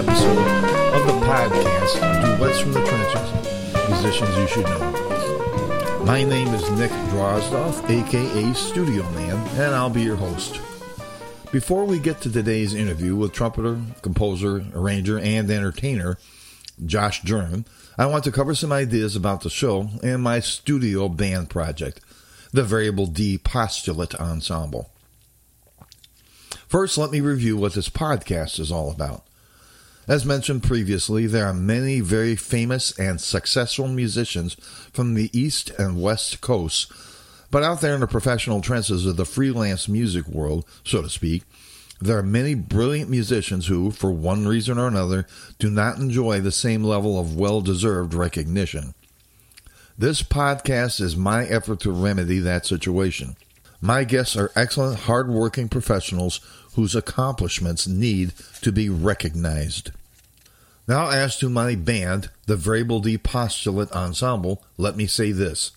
episode of the podcast Duets from the Trenches Musicians You Should Know. My name is Nick Drozdoff, aka Studio Man, and I'll be your host. Before we get to today's interview with trumpeter, composer, arranger, and entertainer Josh Jern, I want to cover some ideas about the show and my studio band project, the Variable D Postulate Ensemble. First, let me review what this podcast is all about. As mentioned previously, there are many very famous and successful musicians from the East and West Coasts, but out there in the professional trenches of the freelance music world, so to speak, there are many brilliant musicians who, for one reason or another, do not enjoy the same level of well deserved recognition. This podcast is my effort to remedy that situation. My guests are excellent, hard-working professionals whose accomplishments need to be recognized. Now, as to my band, the Variable D Postulate Ensemble, let me say this.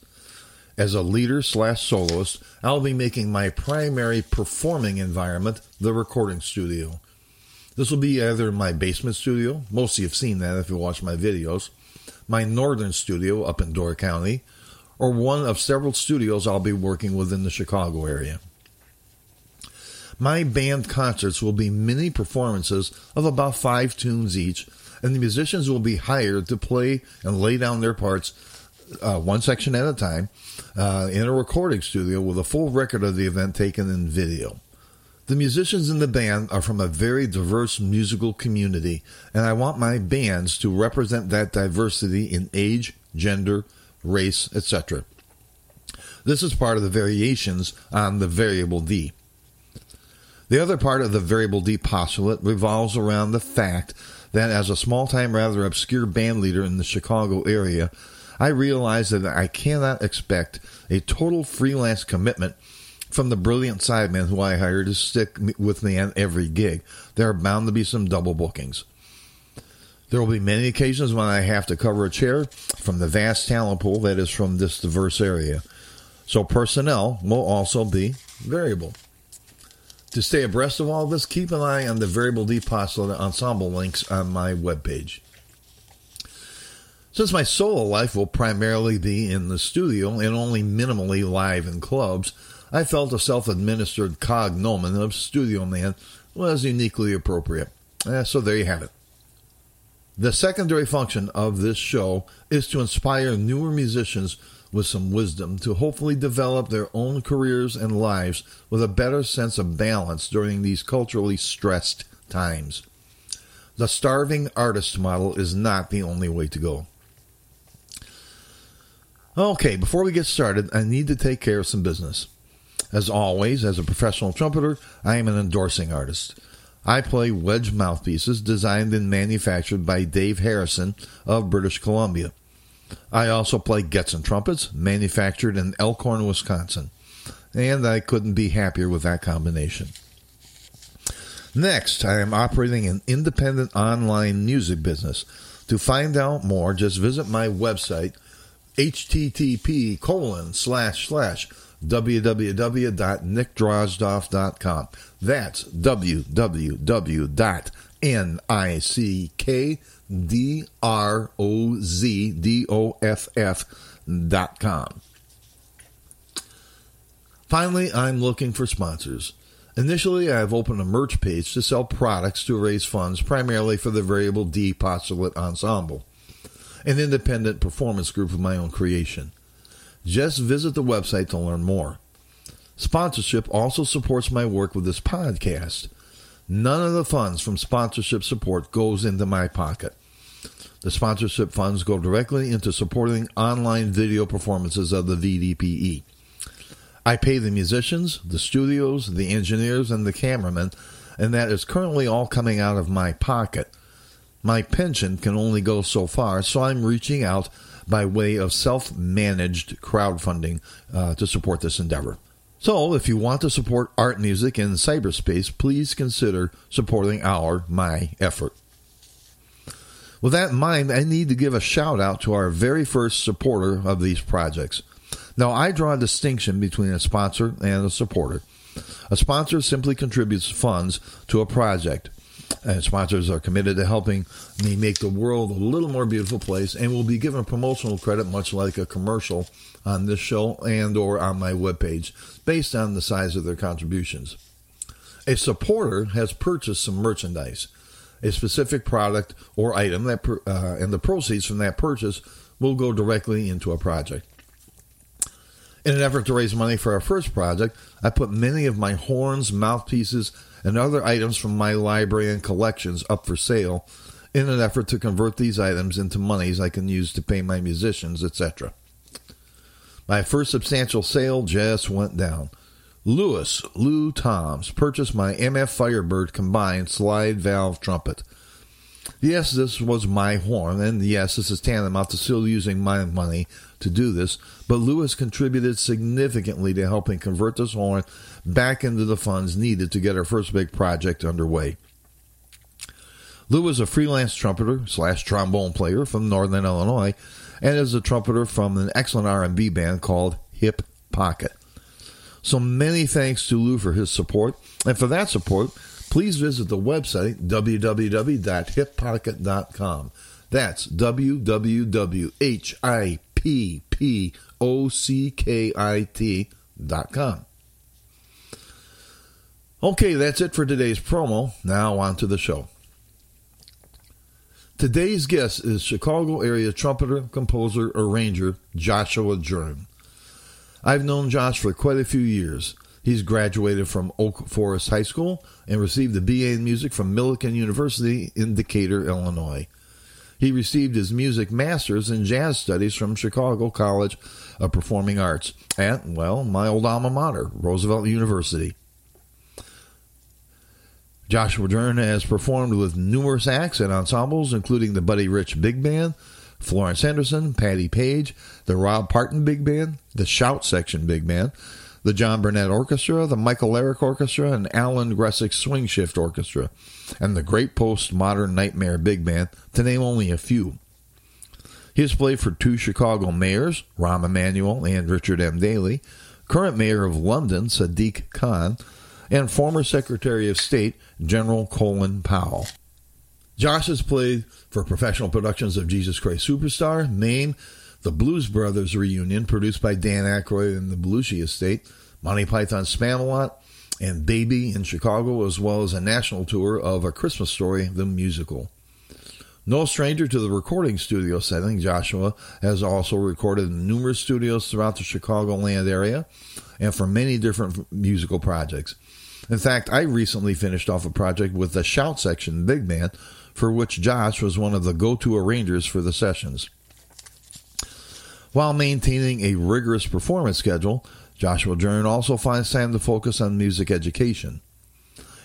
As a leader slash soloist, I'll be making my primary performing environment the recording studio. This will be either my basement studio, most of you have seen that if you watch my videos, my northern studio up in Door County, or one of several studios I'll be working with in the Chicago area. My band concerts will be mini performances of about five tunes each, and the musicians will be hired to play and lay down their parts uh, one section at a time uh, in a recording studio with a full record of the event taken in video. The musicians in the band are from a very diverse musical community, and I want my bands to represent that diversity in age, gender, race, etc. This is part of the variations on the variable D. The other part of the variable D postulate revolves around the fact that as a small time, rather obscure band leader in the Chicago area, I realize that I cannot expect a total freelance commitment from the brilliant sidemen who I hire to stick with me on every gig. There are bound to be some double bookings. There will be many occasions when I have to cover a chair from the vast talent pool that is from this diverse area. So personnel will also be variable. To stay abreast of all this, keep an eye on the Variable D ensemble links on my webpage. Since my solo life will primarily be in the studio and only minimally live in clubs, I felt a self administered cognomen of Studio Man was uniquely appropriate. Eh, so there you have it. The secondary function of this show is to inspire newer musicians with some wisdom to hopefully develop their own careers and lives with a better sense of balance during these culturally stressed times. The starving artist model is not the only way to go. Okay, before we get started, I need to take care of some business. As always, as a professional trumpeter, I am an endorsing artist. I play wedge mouthpieces designed and manufactured by Dave Harrison of British Columbia. I also play Getzen trumpets, manufactured in Elkhorn, Wisconsin. And I couldn't be happier with that combination. Next, I am operating an independent online music business. To find out more, just visit my website, http colon slash slash www.nickdrozdoff.com. That's www.nickdrozdoff.com. Finally, I'm looking for sponsors. Initially, I have opened a merch page to sell products to raise funds primarily for the Variable D Postulate Ensemble, an independent performance group of my own creation. Just visit the website to learn more. Sponsorship also supports my work with this podcast. None of the funds from sponsorship support goes into my pocket. The sponsorship funds go directly into supporting online video performances of the VDPE. I pay the musicians, the studios, the engineers, and the cameramen, and that is currently all coming out of my pocket. My pension can only go so far, so I'm reaching out by way of self managed crowdfunding uh, to support this endeavor. So, if you want to support art music in cyberspace, please consider supporting our My effort. With that in mind, I need to give a shout out to our very first supporter of these projects. Now, I draw a distinction between a sponsor and a supporter. A sponsor simply contributes funds to a project. And sponsors are committed to helping me make the world a little more beautiful place and will be given promotional credit much like a commercial on this show and or on my webpage based on the size of their contributions. A supporter has purchased some merchandise, a specific product or item that uh, and the proceeds from that purchase will go directly into a project. In an effort to raise money for our first project, I put many of my horns, mouthpieces, and other items from my library and collections up for sale in an effort to convert these items into monies I can use to pay my musicians, etc. My first substantial sale just went down. Lewis Lou Toms purchased my MF Firebird combined slide valve trumpet. Yes, this was my horn, and yes, this is tantamount to still using my money to do this, but Lewis contributed significantly to helping convert this horn back into the funds needed to get our first big project underway. Lou is a freelance trumpeter slash trombone player from Northern Illinois and is a trumpeter from an excellent R&B band called Hip Pocket. So many thanks to Lou for his support. And for that support, please visit the website www.hippocket.com. That's www.hippocket.com. Okay, that's it for today's promo. Now on to the show. Today's guest is Chicago area trumpeter, composer, arranger Joshua Jern. I've known Josh for quite a few years. He's graduated from Oak Forest High School and received a BA in music from Millikin University in Decatur, Illinois. He received his music master's in jazz studies from Chicago College of Performing Arts at, well, my old alma mater, Roosevelt University. Joshua Jern has performed with numerous acts and ensembles, including the Buddy Rich Big Band, Florence Henderson, Patti Page, the Rob Parton Big Band, the Shout Section Big Band, the John Burnett Orchestra, the Michael Larrick Orchestra, and Alan Gresik Swing Shift Orchestra, and the Great Post Modern Nightmare Big Band, to name only a few. He has played for two Chicago mayors, Rahm Emanuel and Richard M. Daley, current mayor of London, Sadiq Khan, and former Secretary of State, General Colin Powell. Josh has played for professional productions of Jesus Christ Superstar, Mame, The Blues Brothers Reunion, produced by Dan Aykroyd and the Belushi Estate, Monty Python's Spamalot, and Baby in Chicago, as well as a national tour of A Christmas Story, the musical. No stranger to the recording studio setting, Joshua has also recorded in numerous studios throughout the Chicagoland area and for many different musical projects. In fact, I recently finished off a project with the Shout Section Big Band for which Josh was one of the go to arrangers for the sessions. While maintaining a rigorous performance schedule, Joshua Jern also finds time to focus on music education.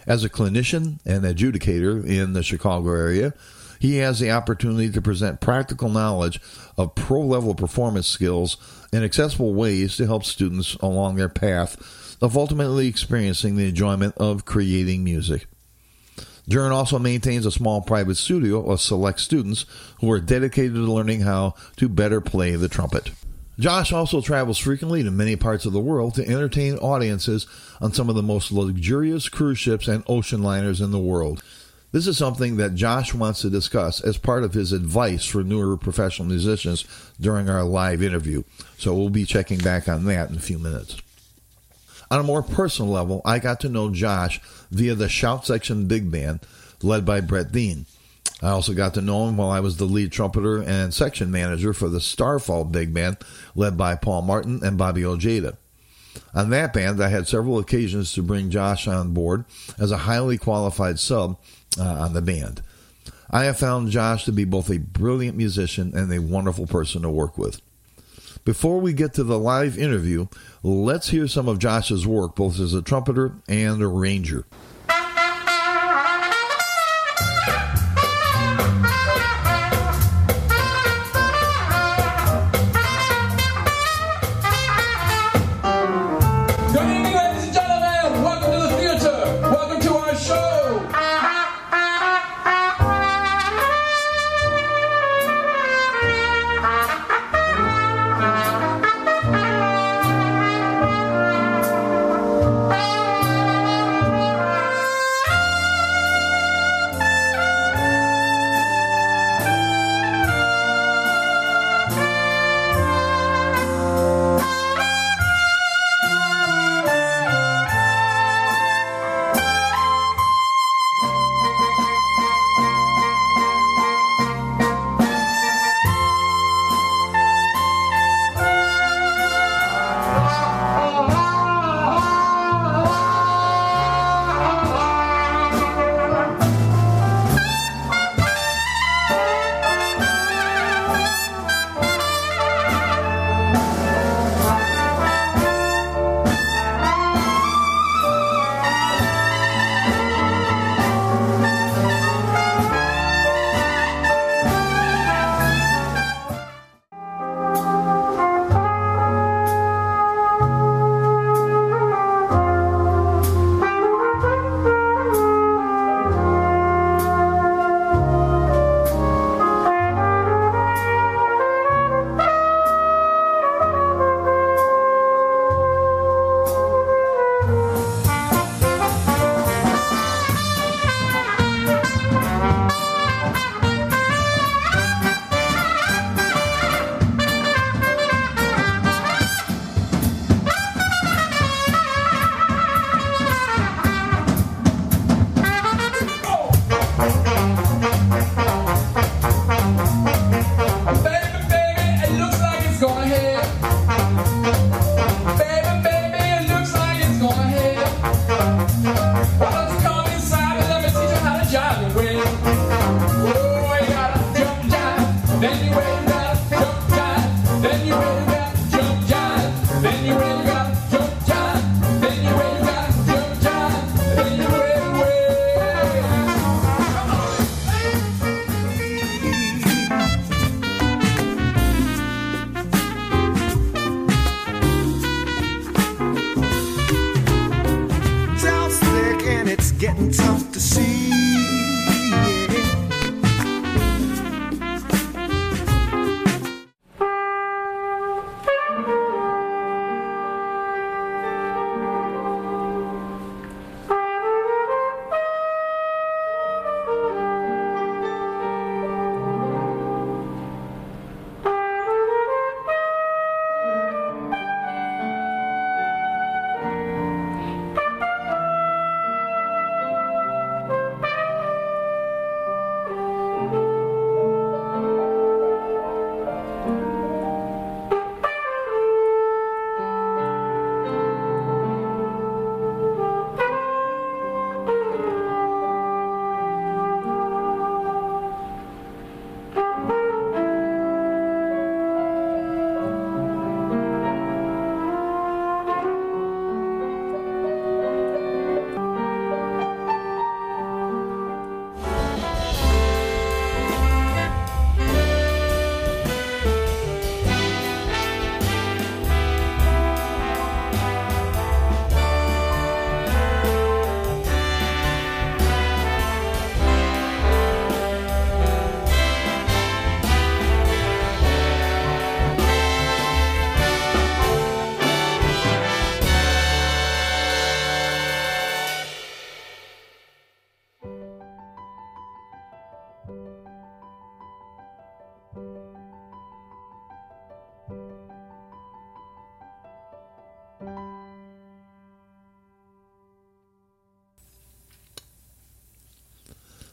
As a clinician and adjudicator in the Chicago area, he has the opportunity to present practical knowledge of pro level performance skills in accessible ways to help students along their path of ultimately experiencing the enjoyment of creating music. Jern also maintains a small private studio of select students who are dedicated to learning how to better play the trumpet. Josh also travels frequently to many parts of the world to entertain audiences on some of the most luxurious cruise ships and ocean liners in the world. This is something that Josh wants to discuss as part of his advice for newer professional musicians during our live interview. So we'll be checking back on that in a few minutes. On a more personal level, I got to know Josh via the Shout Section Big Band, led by Brett Dean. I also got to know him while I was the lead trumpeter and section manager for the Starfall Big Band, led by Paul Martin and Bobby Ojeda. On that band, I had several occasions to bring Josh on board as a highly qualified sub uh, on the band. I have found Josh to be both a brilliant musician and a wonderful person to work with. Before we get to the live interview, let's hear some of Josh's work both as a trumpeter and a arranger.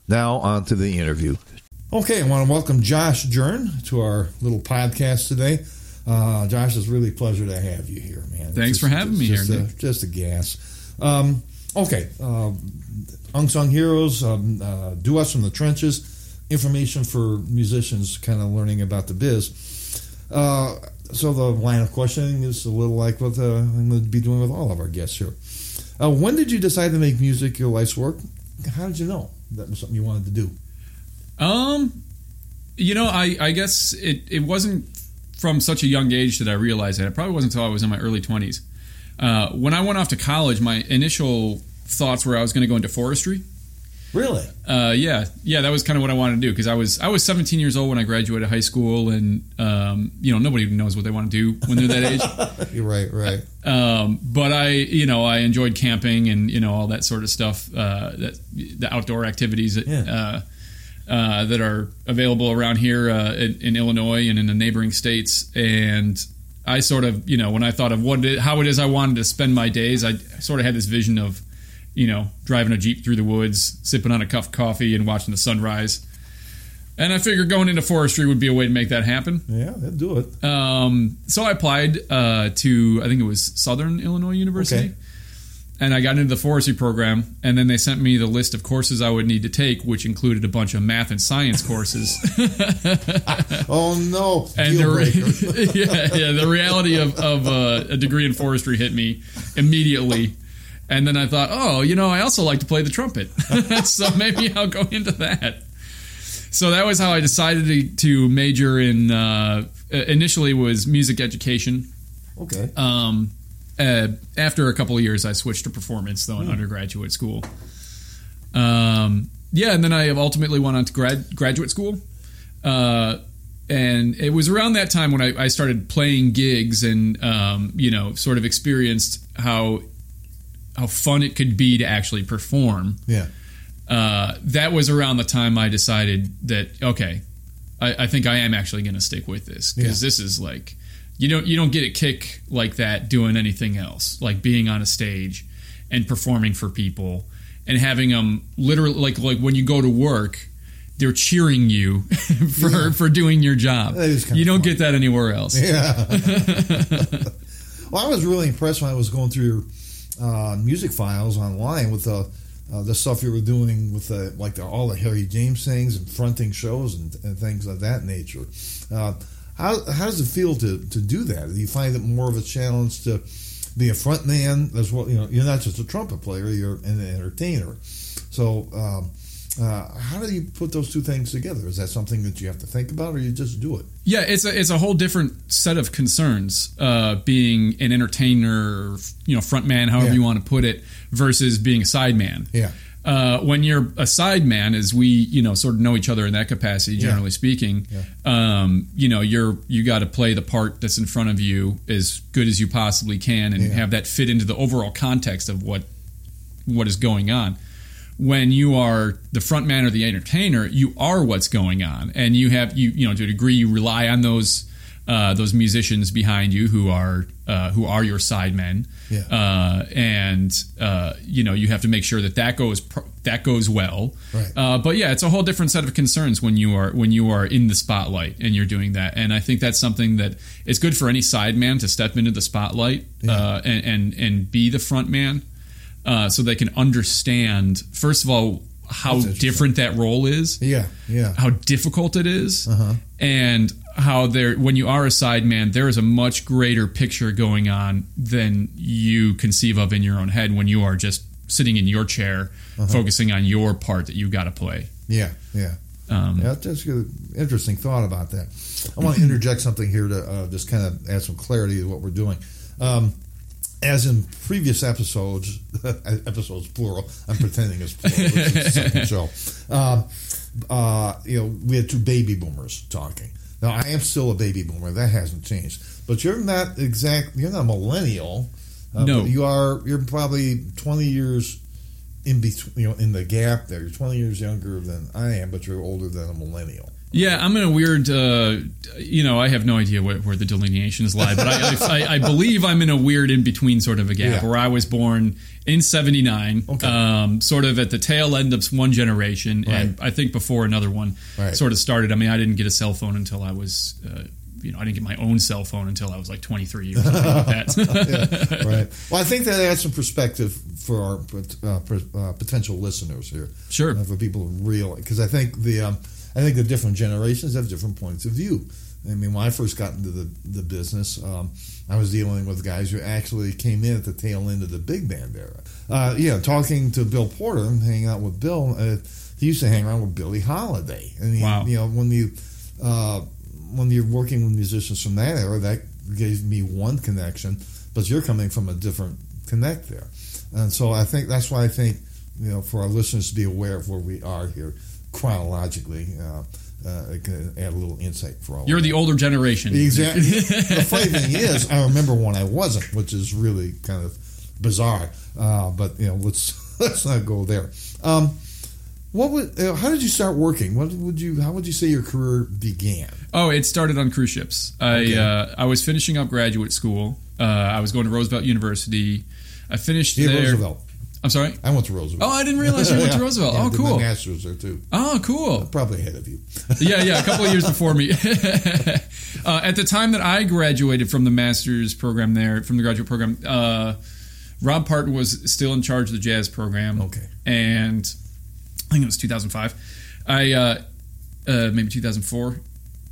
Now, on to the interview. Okay, I want to welcome Josh Jern to our little podcast today. Uh, Josh, it's really a pleasure to have you here, man. Thanks just, for having me just here. A, just a gas. Um, okay, uh, unsung heroes, um, uh, duets from the trenches. Information for musicians, kind of learning about the biz. Uh, so the line of questioning is a little like what uh, I'm going to be doing with all of our guests here. Uh, when did you decide to make music your life's work? How did you know? That was something you wanted to do? Um, you know, I I guess it it wasn't from such a young age that I realized that. It probably wasn't until I was in my early twenties. Uh, when I went off to college, my initial thoughts were I was going to go into forestry. Really? Uh, yeah, yeah. That was kind of what I wanted to do because I was I was 17 years old when I graduated high school, and um, you know nobody knows what they want to do when they're that age. You're right, right. Um, but I, you know, I enjoyed camping and you know all that sort of stuff, uh, that the outdoor activities that, yeah. uh, uh, that are available around here uh, in, in, Illinois and in the neighboring states. And I sort of, you know, when I thought of what it, how it is I wanted to spend my days, I sort of had this vision of you know, driving a Jeep through the woods, sipping on a cup of coffee, and watching the sunrise. And I figured going into forestry would be a way to make that happen. Yeah, that'd do it. Um, so I applied uh, to, I think it was Southern Illinois University. Okay. And I got into the forestry program, and then they sent me the list of courses I would need to take, which included a bunch of math and science courses. oh no! And the, yeah, yeah, the reality of, of uh, a degree in forestry hit me immediately and then I thought, oh, you know, I also like to play the trumpet. so maybe I'll go into that. So that was how I decided to, to major in, uh, initially was music education. Okay. Um, uh, after a couple of years, I switched to performance, though, in hmm. undergraduate school. Um, yeah, and then I ultimately went on to grad, graduate school. Uh, and it was around that time when I, I started playing gigs and, um, you know, sort of experienced how how fun it could be to actually perform. Yeah. Uh, that was around the time I decided that okay, I, I think I am actually going to stick with this because yeah. this is like you don't you don't get a kick like that doing anything else like being on a stage and performing for people and having them literally like like when you go to work they're cheering you for Yeah. for doing your job. That is kinda You don't fun. get that anywhere else. Yeah. well, I was really impressed when I was going through your uh, music files online with the uh, the stuff you were doing with the like the, all the Harry James things and fronting shows and, and things of that nature. Uh, how how does it feel to to do that? Do you find it more of a challenge to be a front man as well? You know, you're not just a trumpet player; you're an entertainer. So. Um, uh, how do you put those two things together? Is that something that you have to think about, or you just do it? Yeah, it's a it's a whole different set of concerns. Uh, being an entertainer, you know, front man, however Yeah. you want to put it, versus being a side man. Yeah. Uh, when you're a side man, as we you know sort of know each other in that capacity, Yeah. generally speaking, um, you know you're you got to play the part that's in front of you as good as you possibly can, and Yeah. have that fit into the overall context of what what is going on. When you are the front man or the entertainer, you are what's going on, and you have you you know to a degree you rely on those uh, those musicians behind you who are uh, who are your side men, Yeah. uh, and uh, you know you have to make sure that that goes that goes well. Right. Uh, but yeah, it's a whole different set of concerns when you are when you are in the spotlight and you're doing that. And I think that's something that it's good for any side man to step into the spotlight uh, and, and and be the front man, uh, so they can understand first of all how different that role is Yeah, yeah. how difficult it is, Uh-huh. and how there when you are a side man, there is a much greater picture going on than you conceive of in your own head when you are just sitting in your chair, Uh-huh. focusing on your part that you've got to play. Yeah, yeah. Um, Yeah, that's an interesting thought about that. I want to interject something here to uh, just kind of add some clarity to what we're doing. Um, as in previous episodes, episodes plural. I'm pretending it's plural. It's the second show. Um, uh, you know, we had two baby boomers talking. Now, I am still a baby boomer. That hasn't changed. But you're not exact. You're not a millennial. Uh, No. you are. You're probably 20 years in between. You know, in the gap there. You're 20 years younger than I am, but you're older than a millennial. Yeah, I'm in a weird. Uh, you know, I have no idea where, where the delineations lie, but I, I, I, believe I'm in a weird in between sort of a gap Yeah. where I was born in '79, Okay. um, sort of at the tail end of one generation, and I think before another one Right. sort of started. I mean, I didn't get a cell phone until I was. Uh, you know, I didn't get my own cell phone until I was like 23 or something like that. yeah, right. Well, I think that adds some perspective for our uh, uh, potential listeners here. Sure. Uh, for people real, because I think the um, I think the different generations have different points of view. I mean, when I first got into the the business, um, I was dealing with guys who actually came in at the tail end of the big band era. Uh, yeah, talking to Bill Porter and hanging out with Bill, uh, he used to hang around with Billie Holiday, and he, Wow. you know when you uh, when you're working with musicians from that era, that gave me one connection, but you're coming from a different connect there. And so I think that's why I think, you know, for our listeners to be aware of where we are here chronologically, uh, uh, can add a little insight for all You're the older generation. Exactly. the funny thing is, I remember when I wasn't, which is really kind of bizarre. Uh, but you know, let's let's not go there. Um, what would? Uh, how did you start working? What would you? How would you say your career began? Oh, it started on cruise ships. I Okay. uh, I was finishing up graduate school. Uh, I was going to Roosevelt University. I finished Yeah, there. Roosevelt. I'm sorry. I went to Roosevelt. Oh, I didn't realize you went to Roosevelt. Yeah, oh, my cool. master's there too. Oh, cool. Probably ahead of you. Yeah, yeah, a couple of years before me. uh, at the time that I graduated from the master's program there, from the graduate program, uh, Rob Parton was still in charge of the jazz program. Okay. And I think it was 2005. I, uh, uh, maybe 2004.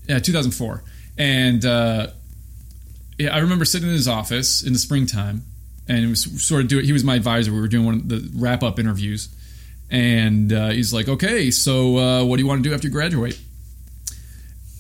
Yeah, 2004. And uh, yeah, I remember sitting in his office in the springtime, and it was sort of doing. He was my advisor. We were doing one of the wrap up interviews, and uh, he's like, "Okay, so uh, what do you want to do after you graduate?"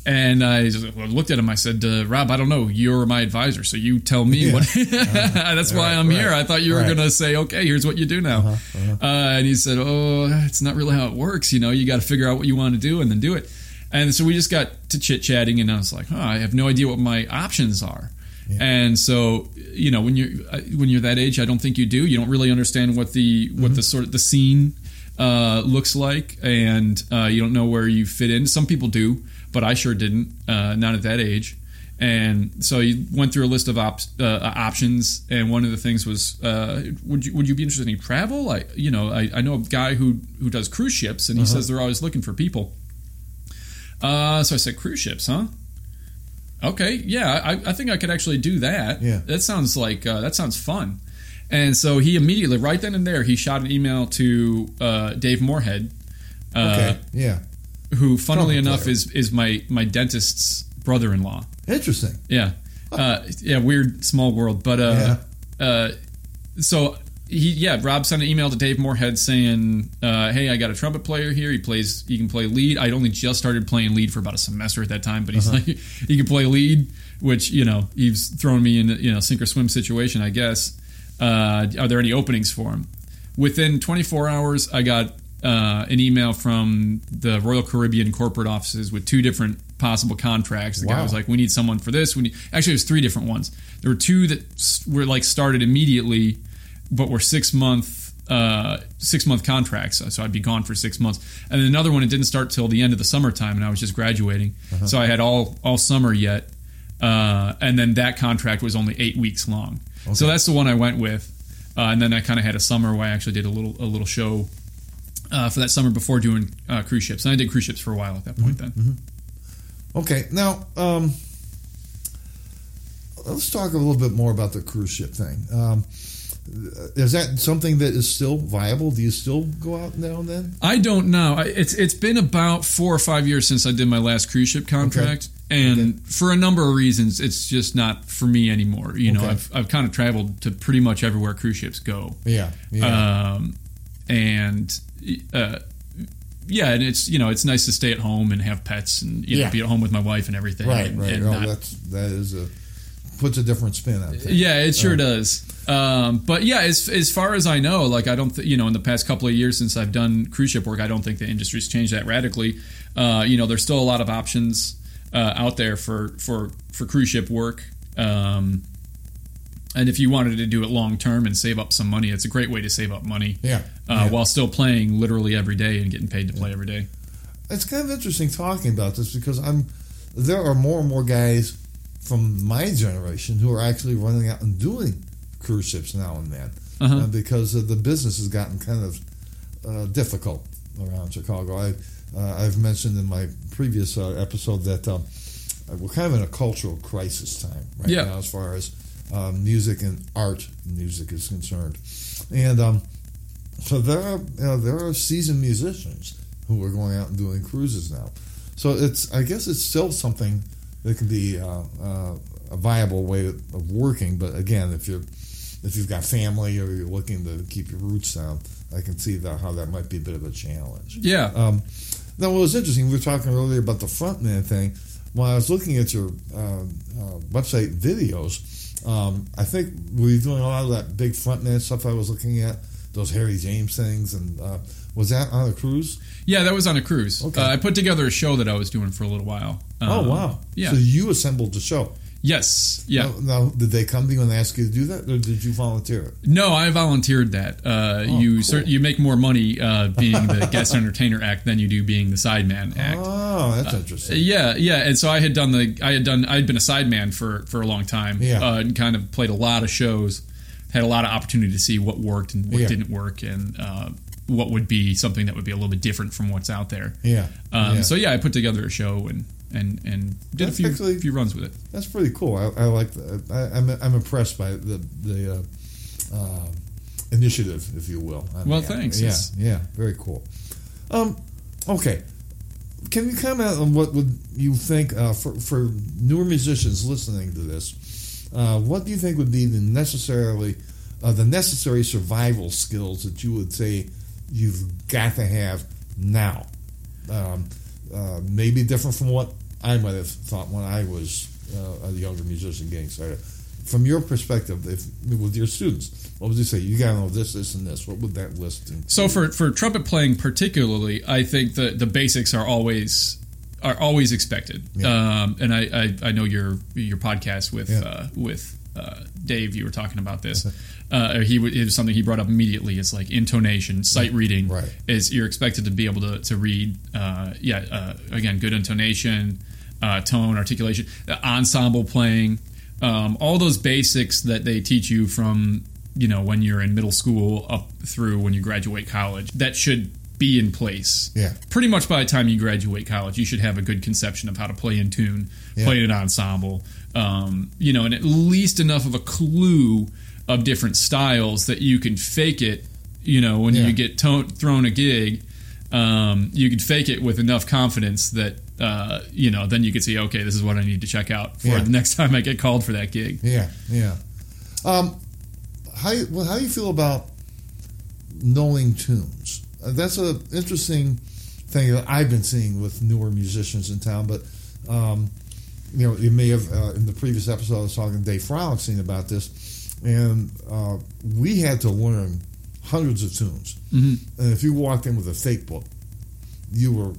And I just looked at him. I said, uh, "Rob, I don't know. You're my advisor, so you tell me Yeah. what." That's why Right, I'm here. right, I thought you were right. going to say, "Okay, here's what you do now." Uh-huh, Uh, and he said, "Oh, it's not really how it works. You know, you got to figure out what you want to do and then do it." And so we just got to chit chatting, and I was like, "Oh, I have no idea what my options are." Yeah. And so, you know, when you're uh, when you're that age, I don't think you do. You don't really understand what the what Mm-hmm. the sort of the scene uh, looks like, and uh, you don't know where you fit in. Some people do, but I sure didn't. Uh, not at that age. And so you went through a list of op- uh, options, and one of the things was, uh, would you would you be interested in travel? I you know I, I know a guy who who does cruise ships, and he Uh-huh. says they're always looking for people. Uh, so I said cruise ships, huh? Okay, yeah, I, I think I could actually do that. Yeah. that sounds like uh, that sounds fun. And so he immediately, right then and there, he shot an email to uh, Dave Moorhead, uh, Okay. yeah. who, funnily Trumpet enough, player. is is my my dentist's brother-in-law. Interesting. Yeah, uh, yeah, weird small world, but uh, uh, so he yeah, Rob sent an email to Dave Moorhead saying, uh, "Hey, I got a trumpet player here. He plays. He can play lead. I'd only just started playing lead for about a semester at that time, but he's like, he can play lead, which you know he's thrown me in you know sink or swim situation, I guess. Uh, are there any openings for him? Within 24 hours, I got uh, an email from the Royal Caribbean corporate offices with two different possible contracts. The guy was like, "We need someone for this." We need, actually, it was three different ones. There were two that were like started immediately, but were six month uh, six month contracts. So I'd be gone for six months. And then another one it didn't start till the end of the summertime, and I was just graduating, so I had all all summer yet. Uh, and then that contract was only eight weeks long. So that's the one I went with. Uh, and then I kind of had a summer where I actually did a little a little show uh, for that summer before doing uh, cruise ships. And I did cruise ships for a while at that point. Then Okay. Now, um, let's talk a little bit more about the cruise ship thing. Um, is that something that is still viable? Do you still go out now and then? I don't know. It's it's been about four or five years since I did my last cruise ship contract, and Okay. for a number of reasons, it's just not for me anymore. You know, Okay. I've I've kind of traveled to pretty much everywhere cruise ships go. Yeah. Yeah. um, and uh, yeah, and it's you know it's nice to stay at home and have pets and you know Yeah. be at home with my wife and everything. right. and, Right. and oh, not- that's that is a puts a different spin on things. yeah, it sure Uh, does. Um, but yeah, as as far as I know, like I don't, th- you know, in the past couple of years since I've done cruise ship work, I don't think the industry's changed that radically. Uh, you know, there's still a lot of options uh, out there for for for cruise ship work. Um, and if you wanted to do it long term and save up some money, it's a great way to save up money. Yeah. Uh, yeah. while still playing literally every day and getting paid to play every day. it's kind of interesting talking about this because I'm there are more and more guys from my generation who are actually running out and doing cruise ships now and then Uh-huh. uh, because the business has gotten kind of uh, difficult around Chicago. I uh, I've mentioned in my previous uh, episode that um, we're kind of in a cultural crisis time right Yeah. now as far as um, music and art music is concerned, and um, so there are you know, there are seasoned musicians who are going out and doing cruises now. So it's I guess it's still something that can be uh, uh, a viable way of working. But again, if you're if you've got family or you're looking to keep your roots down, I can see that how that might be a bit of a challenge. Yeah. Um, now, what was interesting, we were talking earlier about the frontman thing. When I was looking at your uh, uh, website videos, um, I think we were you doing a lot of that big frontman stuff I was looking at, those Harry James things, and uh, was that on a cruise? Yeah, that was on a cruise. Okay. Uh, I put together a show that I was doing for a little while. oh Um, wow! Yeah. So you assembled the show. Yes. Yeah. Now, now, did they come to you and ask you to do that, or did you volunteer it? No, I volunteered that. Uh, Oh, you cool. cer- you make more money uh, being the guest entertainer act than you do being the sideman act. Oh, that's interesting. Yeah, yeah, and so I had done the I had done I had been a sideman for for a long time. Yeah. uh, and kind of played a lot of shows, had a lot of opportunity to see what worked and what Yeah. didn't work, and uh, what would be something that would be a little bit different from what's out there. yeah. Um, yeah. So yeah, I put together a show and and and did That's a few actually- few runs with it. That's pretty cool. I, I like that. I, I'm, I'm impressed by the the uh, uh, initiative, if you will. on Well, that. thanks. Yeah, It's- yeah, very cool. Um, okay, can you comment on what would you think uh, for for newer musicians listening to this? Uh, what do you think would be the necessarily uh, the necessary survival skills that you would say you've got to have now? Um, uh, maybe different from what I might have thought when I was uh, a younger musician getting started. From your perspective, if with your students, what would you say? You got to know this, this, and this. What would that list? include? So for for trumpet playing particularly, I think the the basics are always are always expected. Yeah. Um, and I, I I know your your podcast with Yeah. uh, with uh, Dave, you were talking about this. Uh, he it was something he brought up immediately. It's like intonation, sight reading. Right. Is you're expected to be able to to read. Uh, yeah. Uh, again, good intonation, uh, tone, articulation, uh, ensemble playing. Um, all those basics that they teach you from you know when you're in middle school up through when you graduate college that should be in place. Yeah. Pretty much by the time you graduate college, you should have a good conception of how to play in tune, Yeah. play in an ensemble, um, you know, and at least enough of a clue of different styles that you can fake it. You know, when Yeah. you get to- thrown a gig, um, you can fake it with enough confidence that uh, you know then you could see, okay, this is what I need to check out for Yeah. the next time I get called for that gig. Yeah, yeah. Um, how well, how do you feel about knowing tunes? Uh, that's an interesting thing that I've been seeing with newer musicians in town. But um, you know, you may have uh, in the previous episode I was talking to Dave Frolicsing about this, and uh, we had to learn hundreds of tunes. Mm-hmm. And if you walked in with a fake book, you were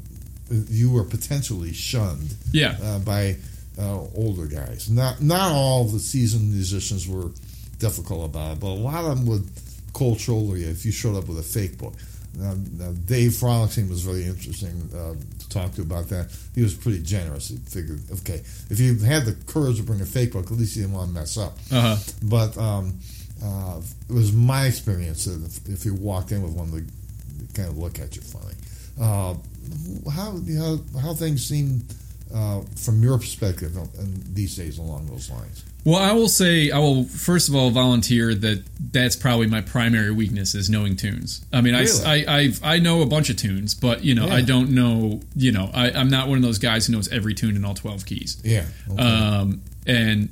you were potentially shunned Yeah, uh, by uh, older guys. Not not all the seasoned musicians were difficult about it, but a lot of them would cold shoulder you if you showed up with a fake book. Now, now Dave Frolicsing was very interesting uh, to talk to about that. He was pretty generous. He figured, okay, if you had the courage to bring a fake book, at least you didn't want to mess up. uh-huh. But um, uh, it was my experience that if, if you walked in with one, they kind of look at you funny. Uh, how, you know, how things seem uh, from your perspective in these days along those lines? Well, I will say I will first of all volunteer that that's probably my primary weakness is knowing tunes. I mean, Really? I, I I've, I know a bunch of tunes, but you know Yeah. I don't know. You know, I, I'm not one of those guys who knows every tune in all twelve keys. Yeah. Okay. Um, and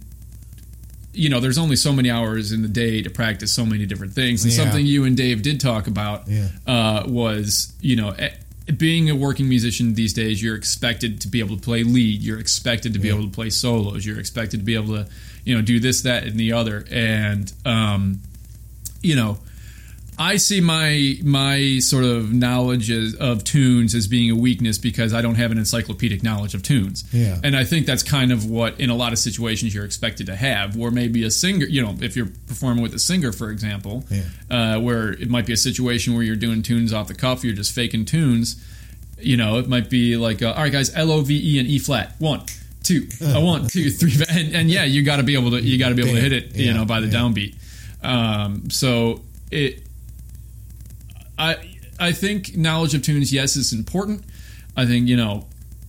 you know, there's only so many hours in the day to practice so many different things. And Yeah. something you and Dave did talk about Yeah. uh, was, you know, being a working musician these days, you're expected to be able to play lead. You're expected to be Yeah. able to play solos. You're expected to be able to, you know, do this, that, and the other. And, um, you know, I see my my sort of knowledge as, of tunes as being a weakness because I don't have an encyclopedic knowledge of tunes. Yeah. And I think that's kind of what in a lot of situations you're expected to have, where maybe a singer, you know, if you're performing with a singer, for example, Yeah. uh, where it might be a situation where you're doing tunes off the cuff, you're just faking tunes. You know, it might be like, uh, all right, guys, L O V E and E flat, one, two, a one, two, three, and, and yeah, you got to be able to, you got to be able to hit it, you Yeah, know, by the yeah. downbeat. Um, so it, I, I think knowledge of tunes, yes, is important. I think you know,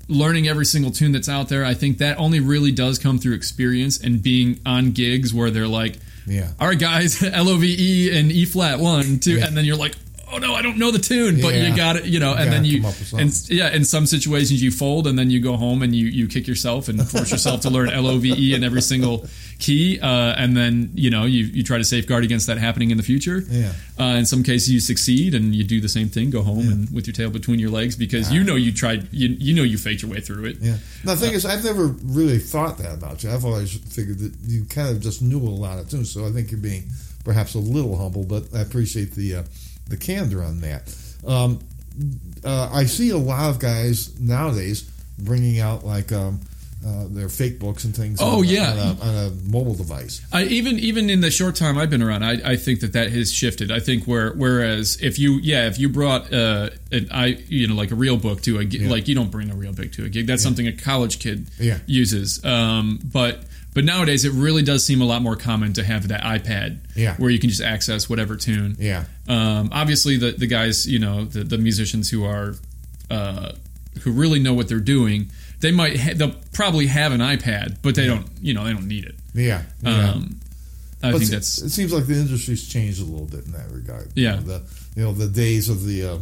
learning every single tune that's out there. I think that only really does come through experience and being on gigs where they're like, yeah. all right, guys, L O V E and E flat one, two, Yeah. and then you're like, oh no, I don't know the tune, but Yeah. you got it, you know, You and then you, come up with and yeah, in some situations you fold, and then you go home and you you kick yourself and force yourself to learn L O V E in every single key, uh, and then you know you you try to safeguard against that happening in the future. Yeah. Uh, in some cases you succeed and you do the same thing, go home and with your tail between your legs because you know you tried, you you know you faked your way through it. Yeah. Now, the thing is, I've never really thought that about you. I've always figured that you kind of just knew a lot of tunes. So I think you're being perhaps a little humble, but I appreciate the uh, the candor on that. Um, uh, I see a lot of guys nowadays bringing out like um, uh, their fake books and things. Oh, on, yeah. on a, on a mobile device. I even even in the short time I've been around, I, I think that that has shifted. I think where whereas if you yeah if you brought uh an I you know like a real book to a gig, Yeah. like you don't bring a real book to a gig. That's something a college kid Yeah. uses. Um, but but nowadays it really does seem a lot more common to have that iPad Yeah. where you can just access whatever tune. Yeah. Um, obviously, the the guys, you know, the, the musicians who are uh, who really know what they're doing, they might ha- they'll probably have an iPad, but they don't, you know, they don't need it. Yeah. yeah. Um, I But think it- that's it seems like the industry's changed a little bit in that regard. Yeah. you know, the you know the days of the uh,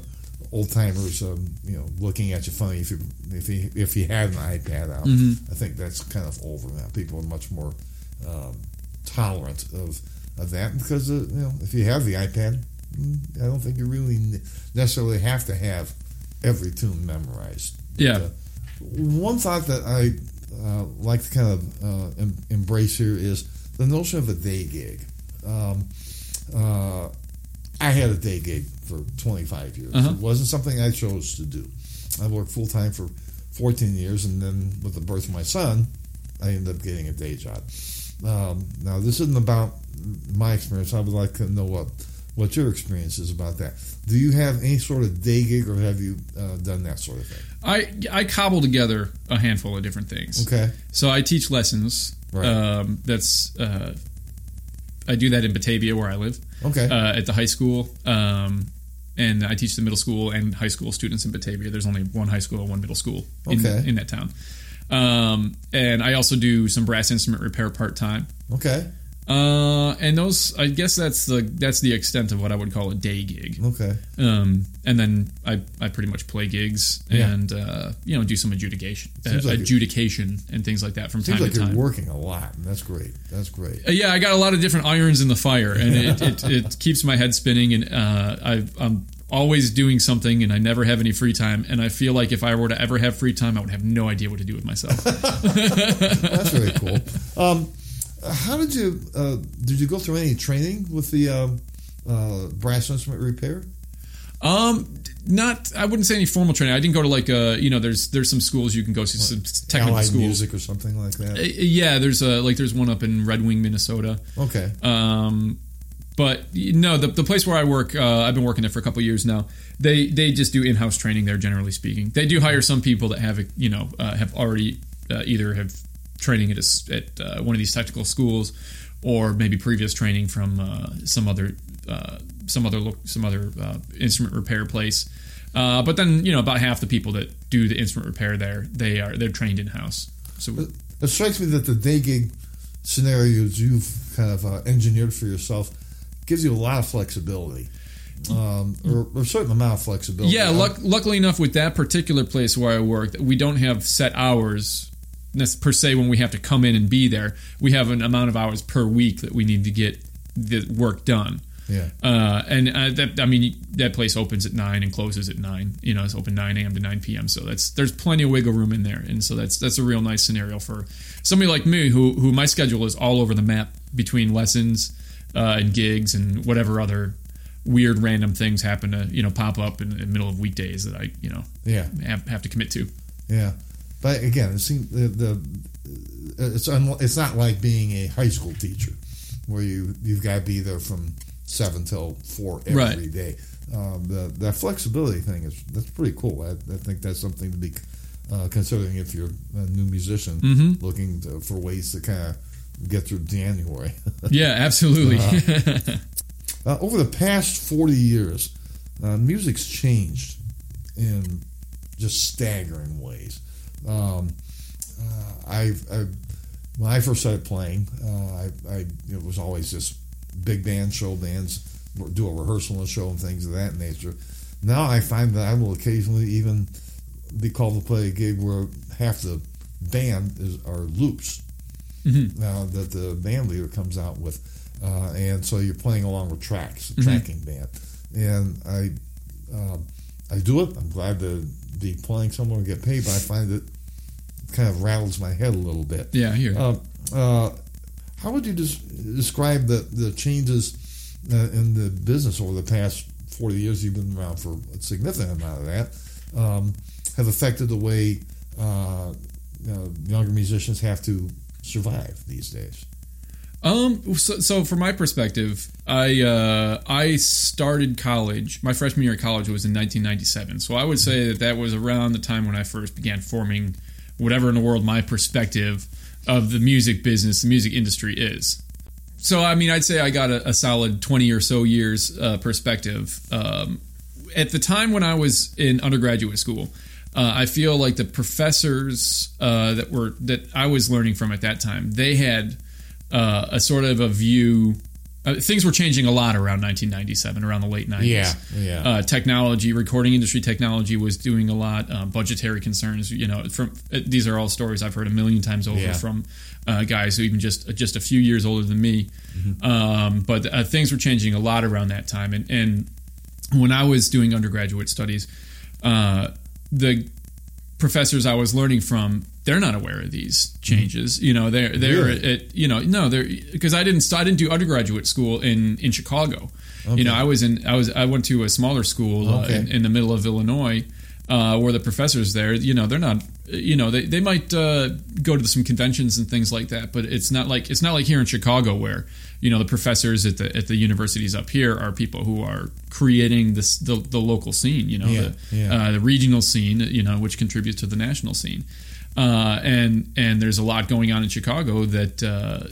old timers, um, you know, looking at you funny if you if you if you had an iPad out. Mm-hmm. I think that's kind of over now. People are much more um, tolerant of of that because uh, you know if you have the iPad, mm, I don't think you really necessarily have to have every tune memorized. Yeah. uh, one thought that I uh, like to kind of uh, em- embrace here is the notion of a day gig. Um, uh, I had a day gig for 25 years. Uh-huh. It wasn't something I chose to do. I worked full time for 14 years, and then with the birth of my son, I ended up getting a day job. Um, now, this isn't about my experience. I would like to know what what your experience is about that. Do you have any sort of day gig, or have you uh, done that sort of thing? I I cobble together a handful of different things. Okay. So I teach lessons. Right. Um, that's uh, I do that in Batavia where I live Okay. uh, at the high school, um, and I teach the middle school and high school students in Batavia. There's only one high school and one middle school in, Okay. in that town. Um, and I also do some brass instrument repair part time. Okay. Uh, and those, I guess that's the that's the extent of what I would call a day gig. Okay. Um, and then I, I pretty much play gigs Yeah. and uh, you know do some adjudication uh, Seems like it- adjudication and things like that from Seems time like to you're time. working a lot, and that's great. That's great. Uh, yeah, I got a lot of different irons in the fire, and it, it, it keeps my head spinning. And uh, I, I'm always doing something, and I never have any free time. And I feel like if I were to ever have free time, I would have no idea what to do with myself. That's really cool. Um, how did you uh, did you go through any training with the um, uh, brass instrument repair? um, not, I wouldn't say any formal training. I didn't go to like, uh, you know, there's there's some schools you can go to, some technical Allied schools. music or something like Uh, that. Yeah, there's a like there's one up in Red Wing, Minnesota. Okay. Um, but no, the, the place where I work, uh, I've been working there for a couple of years now. They they just do in house training there. Generally speaking, they do hire some people that have you know uh, have already uh, either have training at a at uh, one of these technical schools, or maybe previous training from uh, some other uh, some other lo- some other uh, instrument repair place. Uh, but then you know about half the people that do the instrument repair there, they are they're trained in house. So It strikes me that the day gig scenarios you've kind of uh, engineered for yourself gives you a lot of flexibility, um, or, or a certain amount of flexibility. Yeah, luck, luckily enough, with that particular place where I work, we don't have set hours per se when we have to come in and be there. We have an amount of hours per week that we need to get the work done. Yeah. Uh, and uh, that, I mean, that place opens at nine and closes at nine. You know, it's open nine a.m. to nine p.m. So that's there's plenty of wiggle room in there, and so that's that's a real nice scenario for somebody like me who who my schedule is all over the map between lessons uh, and gigs and whatever other weird random things happen to you know pop up in the middle of weekdays that I you know Yeah. have, have to commit to. Yeah, but again, it seems the, the it's un, it's not like being a high school teacher where you you've got to be there from seven till four every Right. day. Um, the that flexibility thing is that's pretty cool. I, I think that's something to be uh, considering if you're a new musician Mhm. looking to, for ways to kind of get through January. Yeah, absolutely. Uh, over the past 40 years, uh, music's changed in just staggering ways. Um, uh, I've, i when I first started playing, uh, I, I it was always just big band, show bands, do a rehearsal and show and things of that nature. Now I find that I will occasionally even be called to play a gig where half the band is are loops now that the band leader comes out with, uh, and so you're playing along with tracks, a tracking band, and I, um, I do it. I'm glad to be playing somewhere and get paid, but I find it kind of rattles my head a little bit. yeah, here. Uh, uh, how would you des- describe the the changes uh, in the business over the past 40 years? You've been around for a significant amount of that. Um, have affected the way uh, you younger musicians have to survive these days. Um. So, so from my perspective, I uh, I started college. My freshman year of college was in 1997. So I would say that that was around the time when I first began forming whatever in the world my perspective of the music business, the music industry is. So I mean, I'd say I got a, a solid 20 or so years uh, perspective. Um, at the time when I was in undergraduate school, uh, I feel like the professors uh, that were that I was learning from at that time, they had uh, a sort of a view. Uh, things were changing a lot around 1997, around the late 90s. Yeah, yeah. Uh, technology, recording industry technology was doing a lot. Uh, budgetary concerns, you know, from uh, these are all stories I've heard a million times over Yeah. from uh, guys who even just just a few years older than me. Um, but uh, things were changing a lot around that time, and and when I was doing undergraduate studies, uh, the professors I was learning from, they're not aware of these changes. You know, they're they're Really? at, you know no they're because I didn't I didn't do undergraduate school in in Chicago. You know, I was in I was I went to a smaller school uh, in, in the middle of Illinois. Uh, where the professors there, you know, they're not, you know, they, they might uh, go to some conventions and things like that, but it's not like it's not like here in Chicago where, you know, the professors at the at the universities up here are people who are creating this the, the local scene, you know, Yeah, the, yeah. Uh, the regional scene, you know, which contributes to the national scene. Uh, and and there's a lot going on in Chicago that uh,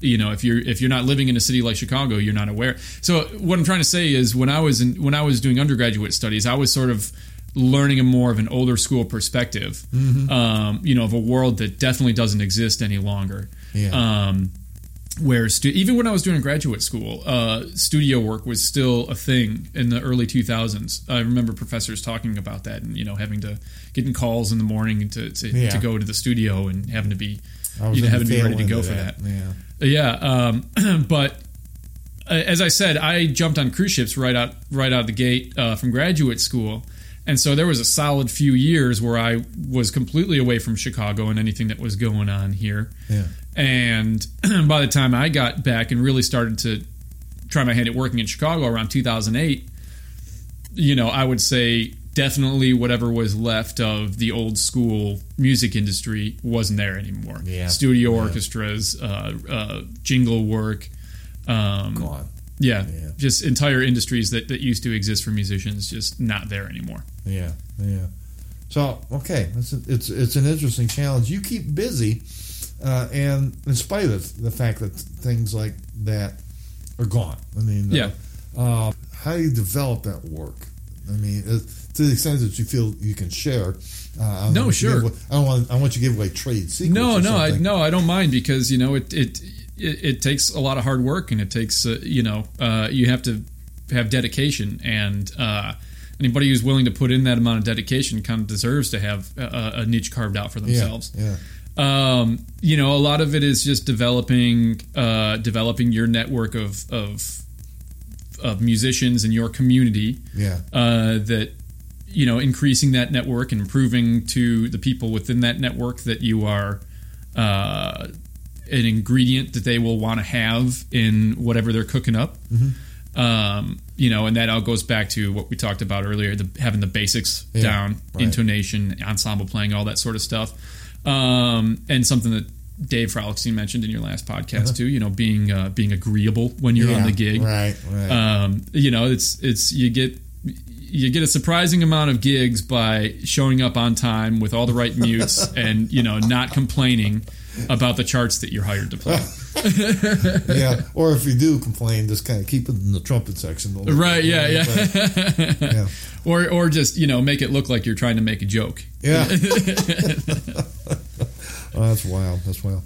you know if you're if you're not living in a city like chicago you're not aware so what i'm trying to say is when i was in when i was doing undergraduate studies i was sort of learning a more of an older school perspective Mm-hmm. um, you know of a world that definitely doesn't exist any longer Yeah. um, where stu- even when I was doing graduate school, uh, studio work was still a thing in the early 2000s. I remember professors talking about that, and you know, having to getting calls in the morning to to, Yeah. to go to the studio and having to be you know having to be ready to go for of that. Yeah. Yeah, um, but uh, as I said, I jumped on cruise ships right out right out of the gate uh, from graduate school, and so there was a solid few years where I was completely away from Chicago and anything that was going on here. Yeah. And by the time I got back and really started to try my hand at working in Chicago around 2008, you know, I would say definitely whatever was left of the old school music industry wasn't there anymore. Yeah. Studio Yeah. orchestras, uh, uh, jingle work. Um, Gone. yeah, Yeah. just entire industries that, that used to exist for musicians just not there anymore. Yeah, yeah. So okay, it's it's it's an interesting challenge. You keep busy, uh, and in spite of the fact that things like that are gone, I mean, uh, Yeah. Uh, how do you develop that work? I mean, uh, to the extent that you feel you can share. Uh, No, want you to sure. give I don't want. I want you to give away trade secrets. No, no, I, no, I don't mind because you know it it it, it takes a lot of hard work and it takes uh, you know uh, you have to have dedication and uh, anybody who's willing to put in that amount of dedication kind of deserves to have a, a niche carved out for Yeah, themselves. yeah, Um, you know, a lot of it is just developing uh, developing your network of of of musicians in your community yeah, uh, that you know increasing that network and proving to the people within that network that you are uh, an ingredient that they will want to have in whatever they're cooking up. Um, you know, and that all goes back to what we talked about earlier: the, having the basics Yeah, down, right. intonation, ensemble playing, all that sort of stuff, um, and something that. Dave Frolickstein mentioned in your last podcast too, you know, being uh, being agreeable when you're on Uh-huh. The gig, Right, right. um, you know, it's it's you get you get a surprising amount of gigs by showing up on time with all the right mutes and you know not complaining about the charts that you're hired to play. Yeah, or if you do complain, just kind of keep it in the trumpet section. right? Yeah, yeah. But, yeah. or or just you know make it look like you're trying to make a joke. Yeah. oh, that's wild. That's wild.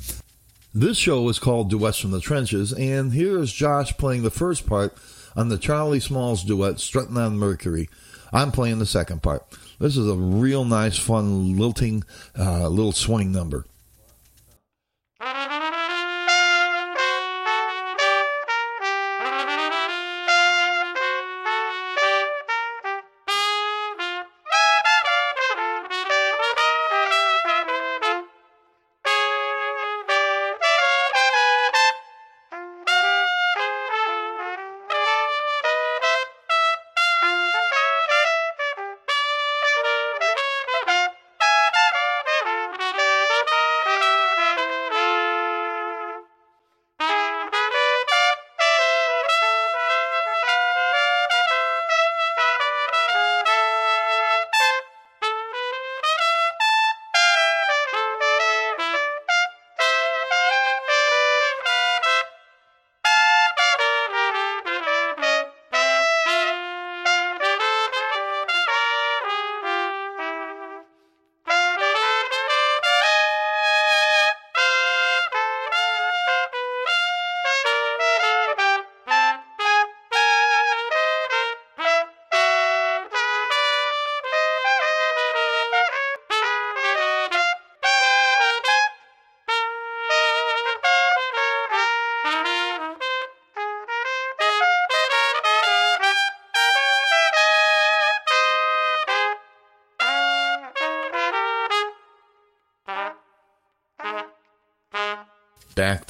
This show is called Duets from the Trenches, and here is Josh playing the first part on the Charlie Smalls duet, Strutting on Mercury. I'm playing the second part. This is a real nice, fun, lilting, uh, little swing number.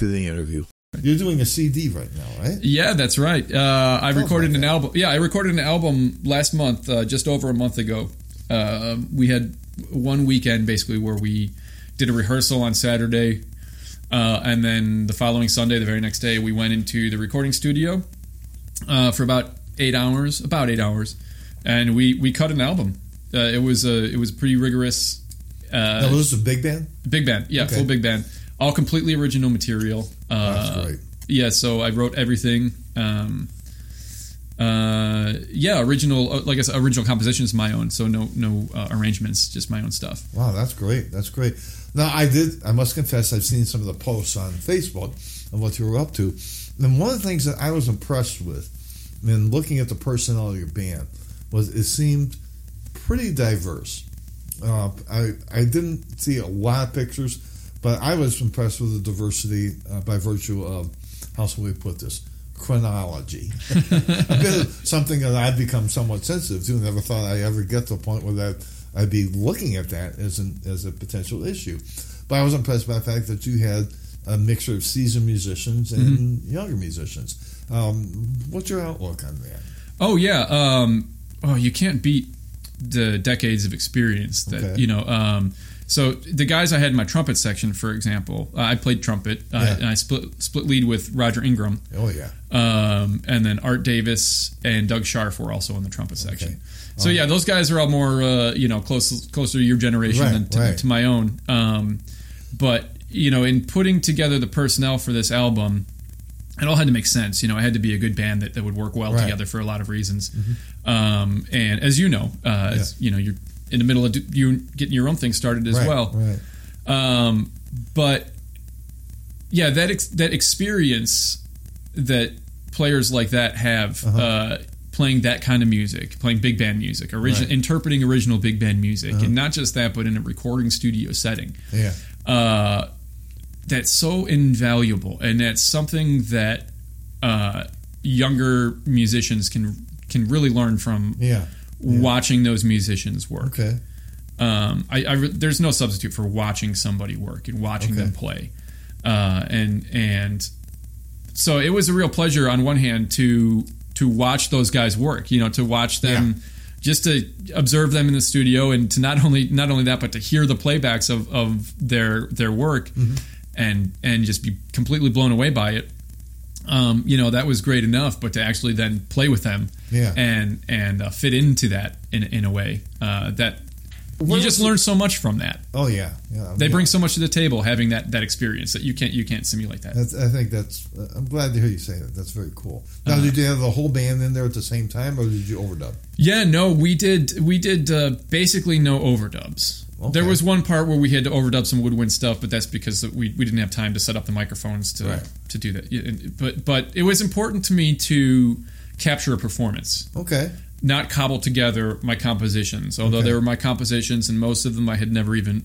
To the interview. You're doing a CD right now, right? Yeah, that's right. Uh, I recorded like an that. album. Yeah, I recorded an album last month, uh, just over a month ago. Uh, we had one weekend basically where we did a rehearsal on Saturday, uh, and then the following Sunday, the very next day, we went into the recording studio uh, for about eight hours, about eight hours, and we we cut an album. Uh, it was a it was pretty rigorous. Uh, now, was a big band? Big band, yeah, Okay. full big band, all completely original material. That's great. Yeah, so I wrote everything. Um, uh, yeah, original, uh, like I said, original compositions my own. So no, no uh, arrangements, just my own stuff. Wow, that's great. That's great. Now, I did. I must confess, I've seen some of the posts on Facebook of what you were up to, and one of the things that I was impressed with in looking at the personnel of your band was it seemed pretty diverse. Uh, I I didn't see a lot of pictures, but I was impressed with the diversity uh, by virtue of how shall we put this chronology. a bit of something that I've become somewhat sensitive to. Never thought I'd ever get to a point where that I'd be looking at that as an as a potential issue. But I was impressed by the fact that you had a mixture of seasoned musicians and mm-hmm. younger musicians. Um, what's your outlook on that? Oh yeah. Um, oh, you can't beat the decades of experience that okay. you know. Um, so the guys I had in my trumpet section, for example, uh, I played trumpet, uh, yeah. and I split split lead with Roger Ingram. Oh yeah. Um, and then Art Davis and Doug Scharf were also in the trumpet section. Okay. So yeah, those guys are all more uh, you know close closer to your generation right, than to, right. to, my own. Um, but you know, in putting together the personnel for this album, it all had to make sense. You know, it had to be a good band that, that would work well right. together for a lot of reasons. Mm-hmm. Um, and as you know, uh, yeah. as, you know, you're in the middle of you getting your own thing started as right, well. Right. Um, but yeah, that ex- that experience that players like that have uh-huh. uh, playing that kind of music, playing big band music, origi- right. interpreting original big band music, uh-huh. and not just that, but in a recording studio setting. Yeah. Uh, that's so invaluable, and that's something that uh, younger musicians can can really learn from. Yeah yeah. watching those musicians work. Okay. Um, I, I, there's no substitute for watching somebody work and watching okay. them play, uh, and and so it was a real pleasure on one hand to to watch those guys work. You know, to watch them. Yeah. Just to observe them in the studio, and to not only not only that, but to hear the playbacks of, of their their work, mm-hmm. and and just be completely blown away by it um, you know that was great enough, but to actually then play with them yeah. and and uh, fit into that in in a way uh, that you just learn so much from that. Oh yeah, yeah. They yeah. bring so much to the table having that that experience that you can't you can't simulate that. That's, I think that's. Uh, I'm glad to hear you say that. That's very cool. Now, uh, did you have the whole band in there at the same time, or did you overdub? Yeah, no, we did. We did uh, basically no overdubs. Okay. There was one part where we had to overdub some woodwind stuff, but that's because we, we didn't have time to set up the microphones to right. to do that. But but it was important to me to capture a performance. Okay. Not cobble together my compositions, although okay. they were my compositions, and most of them I had never even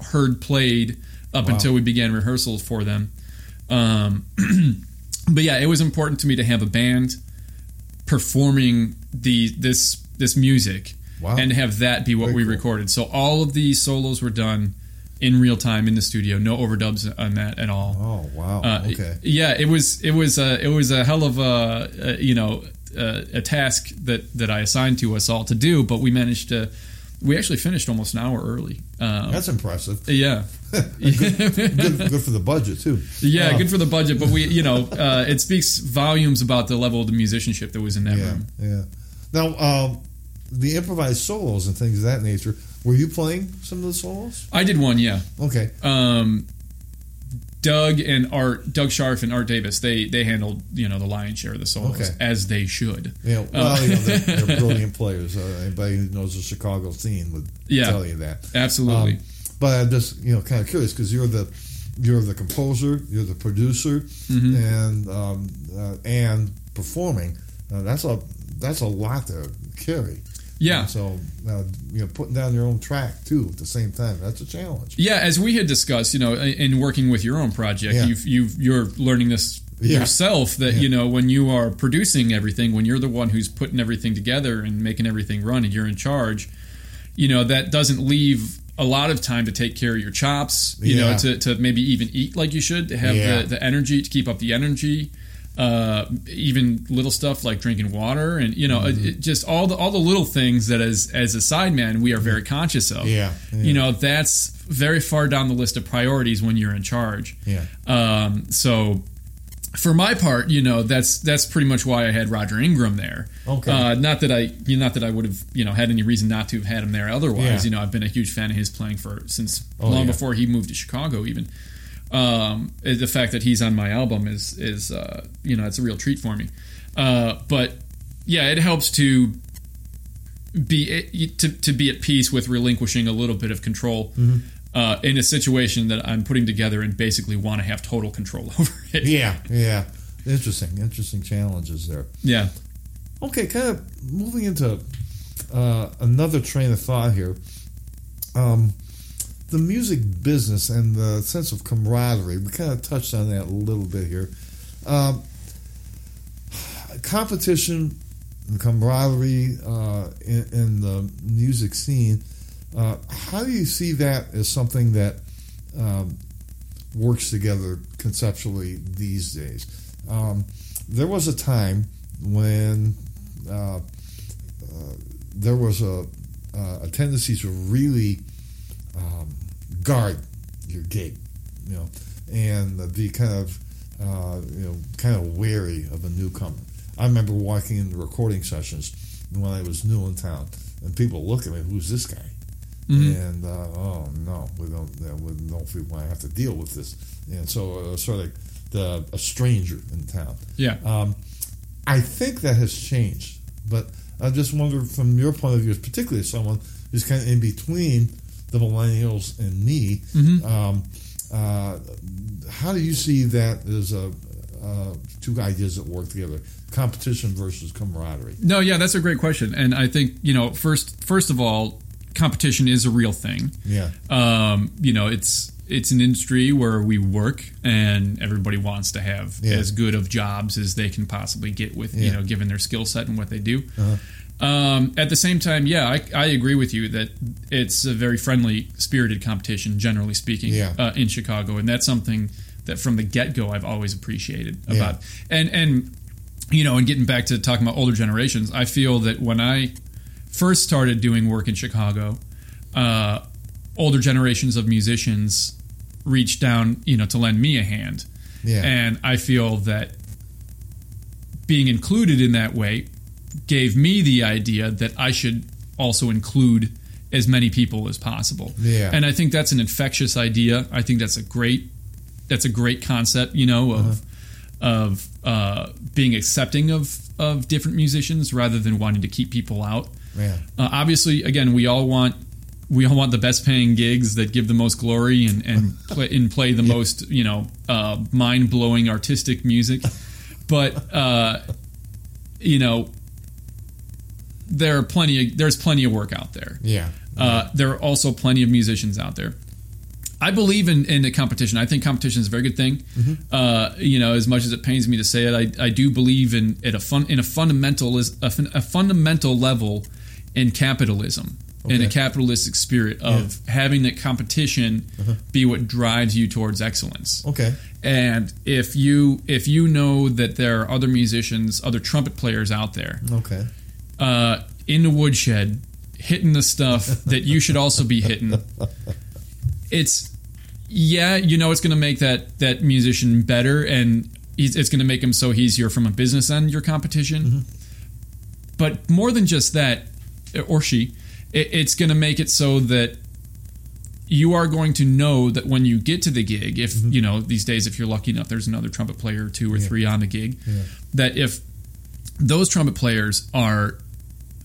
heard played up wow. until we began rehearsals for them. Um, but yeah, it was important to me to have a band performing the this this music Wow. And have that be what Very we cool. recorded. So all of these solos were done in real time in the studio. No overdubs on that at all. Oh wow! Uh, okay. Yeah, it was it was a it was a hell of a, a you know a, a, task that that I assigned to us all to do, but we managed to. We actually finished almost an hour early. Um, That's impressive. Yeah, good, good, good, for the budget too. Yeah, uh, good for the budget. But we, you know, uh, it speaks volumes about the level of the musicianship that was in that yeah, room. Yeah. Now, um, the improvised solos and things of that nature. Were you playing some of the solos? I did one, yeah. Okay. Um, Doug and Art, Doug Scharf and Art Davis, they they handled you know the lion's share of the solos okay. as they should. Yeah, well, uh, you know, they're, they're brilliant players. Uh, anybody who knows the Chicago scene would yeah, tell you that. Absolutely. Um, but I'm just you know kind of curious because you're the you're the composer, you're the producer, mm-hmm. and um, uh, and performing. Uh, that's a that's a lot to carry. Yeah. And so, uh, you know, putting down your own track too at the same time, that's a challenge. Yeah, as we had discussed, you know, in working with your own project, yeah. you've, you've, you're learning this yeah. yourself that, yeah. you know, when you are producing everything, when you're the one who's putting everything together and making everything run and you're in charge, you know, that doesn't leave a lot of time to take care of your chops, you know, to, to maybe even eat like you should, to have the, the energy, to keep up the energy uh, even little stuff like drinking water and you know mm-hmm. it, just all the all the little things that as as a sideman we are very conscious of. Yeah, yeah, you know that's very far down the list of priorities when you're in charge. Yeah. Um, so for my part you know that's that's pretty much why I had Roger Ingram there. Okay. Uh, not that I you know, not that I would have you know had any reason not to have had him there otherwise. Yeah. you know I've been a huge fan of his playing for since oh, long yeah. before he moved to Chicago even Um, the fact that he's on my album is is uh, you know it's a real treat for me. Uh, but yeah, it helps to be to, to be at peace with relinquishing a little bit of control mm-hmm. uh, in a situation that I'm putting together and basically want to have total control over it. Yeah, yeah. Interesting, interesting challenges there. Yeah. Okay, kind of moving into uh, another train of thought here. Um, the music business and the sense of camaraderie. We kind of touched on that a little bit here. Um, competition and camaraderie uh, in, in, the music scene. Uh, how do you see that as something that um, works together conceptually these days? Um, there was a time when uh, uh there was a, uh, a tendency to really um, guard your gate, you know, and be kind of uh, you know kind of wary of a newcomer. I remember walking in the recording sessions when I was new in town, and people look at me, "Who's this guy?" Mm-hmm. And uh, oh no, we don't, uh, we don't know if we want to have to deal with this. And so, uh, sort of the, a stranger in town. Yeah. Um, I think that has changed, but I just wonder from your point of view, particularly as someone who's kind of in between the millennials and me. Mm-hmm. Um, uh, how do you see that as a, uh, two ideas that work together? competition versus camaraderie? No, yeah, that's a great question, and I think you know first first of all, competition is a real thing. Yeah, um, you know it's it's an industry where we work and everybody wants to have yeah. as good of jobs as they can possibly get with yeah. you know given their skill set and what they do. Uh-huh. Um, at the same time, yeah, I, I, agree with you that it's a very friendly, spirited competition, generally speaking, yeah. uh, in Chicago, and that's something that from the get go I've always appreciated about. And and you know, and getting back to talking about older generations, I feel that when I first started doing work in Chicago, uh, older generations of musicians reached down, you know, to lend me a hand. Yeah. And I feel that being included in that way gave me the idea that I should also include as many people as possible. Yeah. And I think that's an infectious idea. I think that's a great that's a great concept, you know, of uh-huh of uh, being accepting of of different musicians rather than wanting to keep people out. Yeah. Uh, obviously, again, we all want we all want the best paying gigs that give the most glory and and play, and play the yeah. most you know uh, mind blowing artistic music, but uh, you know there are plenty of, there's plenty of work out there. Yeah. Uh, there are also plenty of musicians out there. I believe in, in the competition. I think competition is a very good thing. Mm-hmm. Uh, you know, as much as it pains me to say it, I, I do believe in at a fun in a fundamental is a, a fundamental level in capitalism. Okay. In a capitalistic spirit of yeah. having that competition uh-huh. be what drives you towards excellence. Okay. And if you if you know that there are other musicians, other trumpet players out there, okay, uh, in the woodshed, hitting the stuff that you should also be hitting, it's yeah, you know, it's going to make that that musician better, and it's going to make him so he's easier from a business end. Your competition, mm-hmm. but more than just that, or she, it, it's going to make it so that you are going to know that when you get to the gig, if mm-hmm. you know these days, if you're lucky enough, there's another trumpet player, two or yeah. three on the gig, yeah. that if those trumpet players are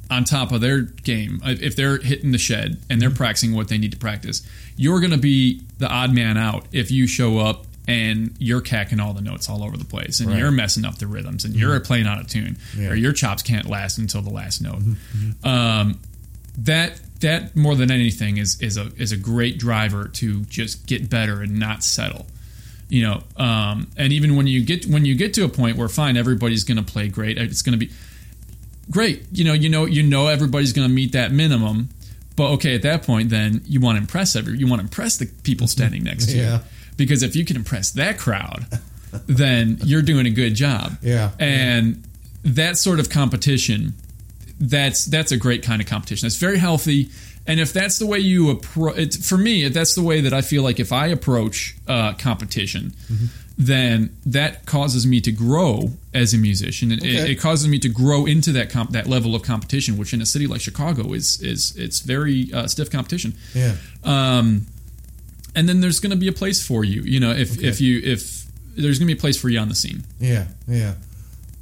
on top of their game, if they're hitting the shed and they're mm-hmm. practicing what they need to practice, you're going to be the odd man out if you show up and you're cacking all the notes all over the place and right. you're messing up the rhythms and mm-hmm. you're playing out of tune yeah. or your chops can't last until the last note. Mm-hmm. mm-hmm. Um, that that more than anything is is a is a great driver to just get better and not settle. You know, um, and even when you get when you get to a point where fine, everybody's going to play great. It's going to be great. You know, you know, you know, everybody's going to meet that minimum. But okay, at that point, then you want to impress every, you want to impress the people mm-hmm. standing next to yeah. you, because if you can impress that crowd, then you're doing a good job. Yeah, and yeah. that sort of competition, that's that's a great kind of competition. That's very healthy. And if that's the way you approach, for me, if that's the way that I feel like if I approach uh, competition, mm-hmm then that causes me to grow as a musician. It, okay. it, it causes me to grow into that comp- that level of competition, which in a city like Chicago is is it's very uh, stiff competition. Yeah. Um, and then there's going to be a place for you. You know, if Okay. if you if there's going to be a place for you on the scene. Yeah, yeah.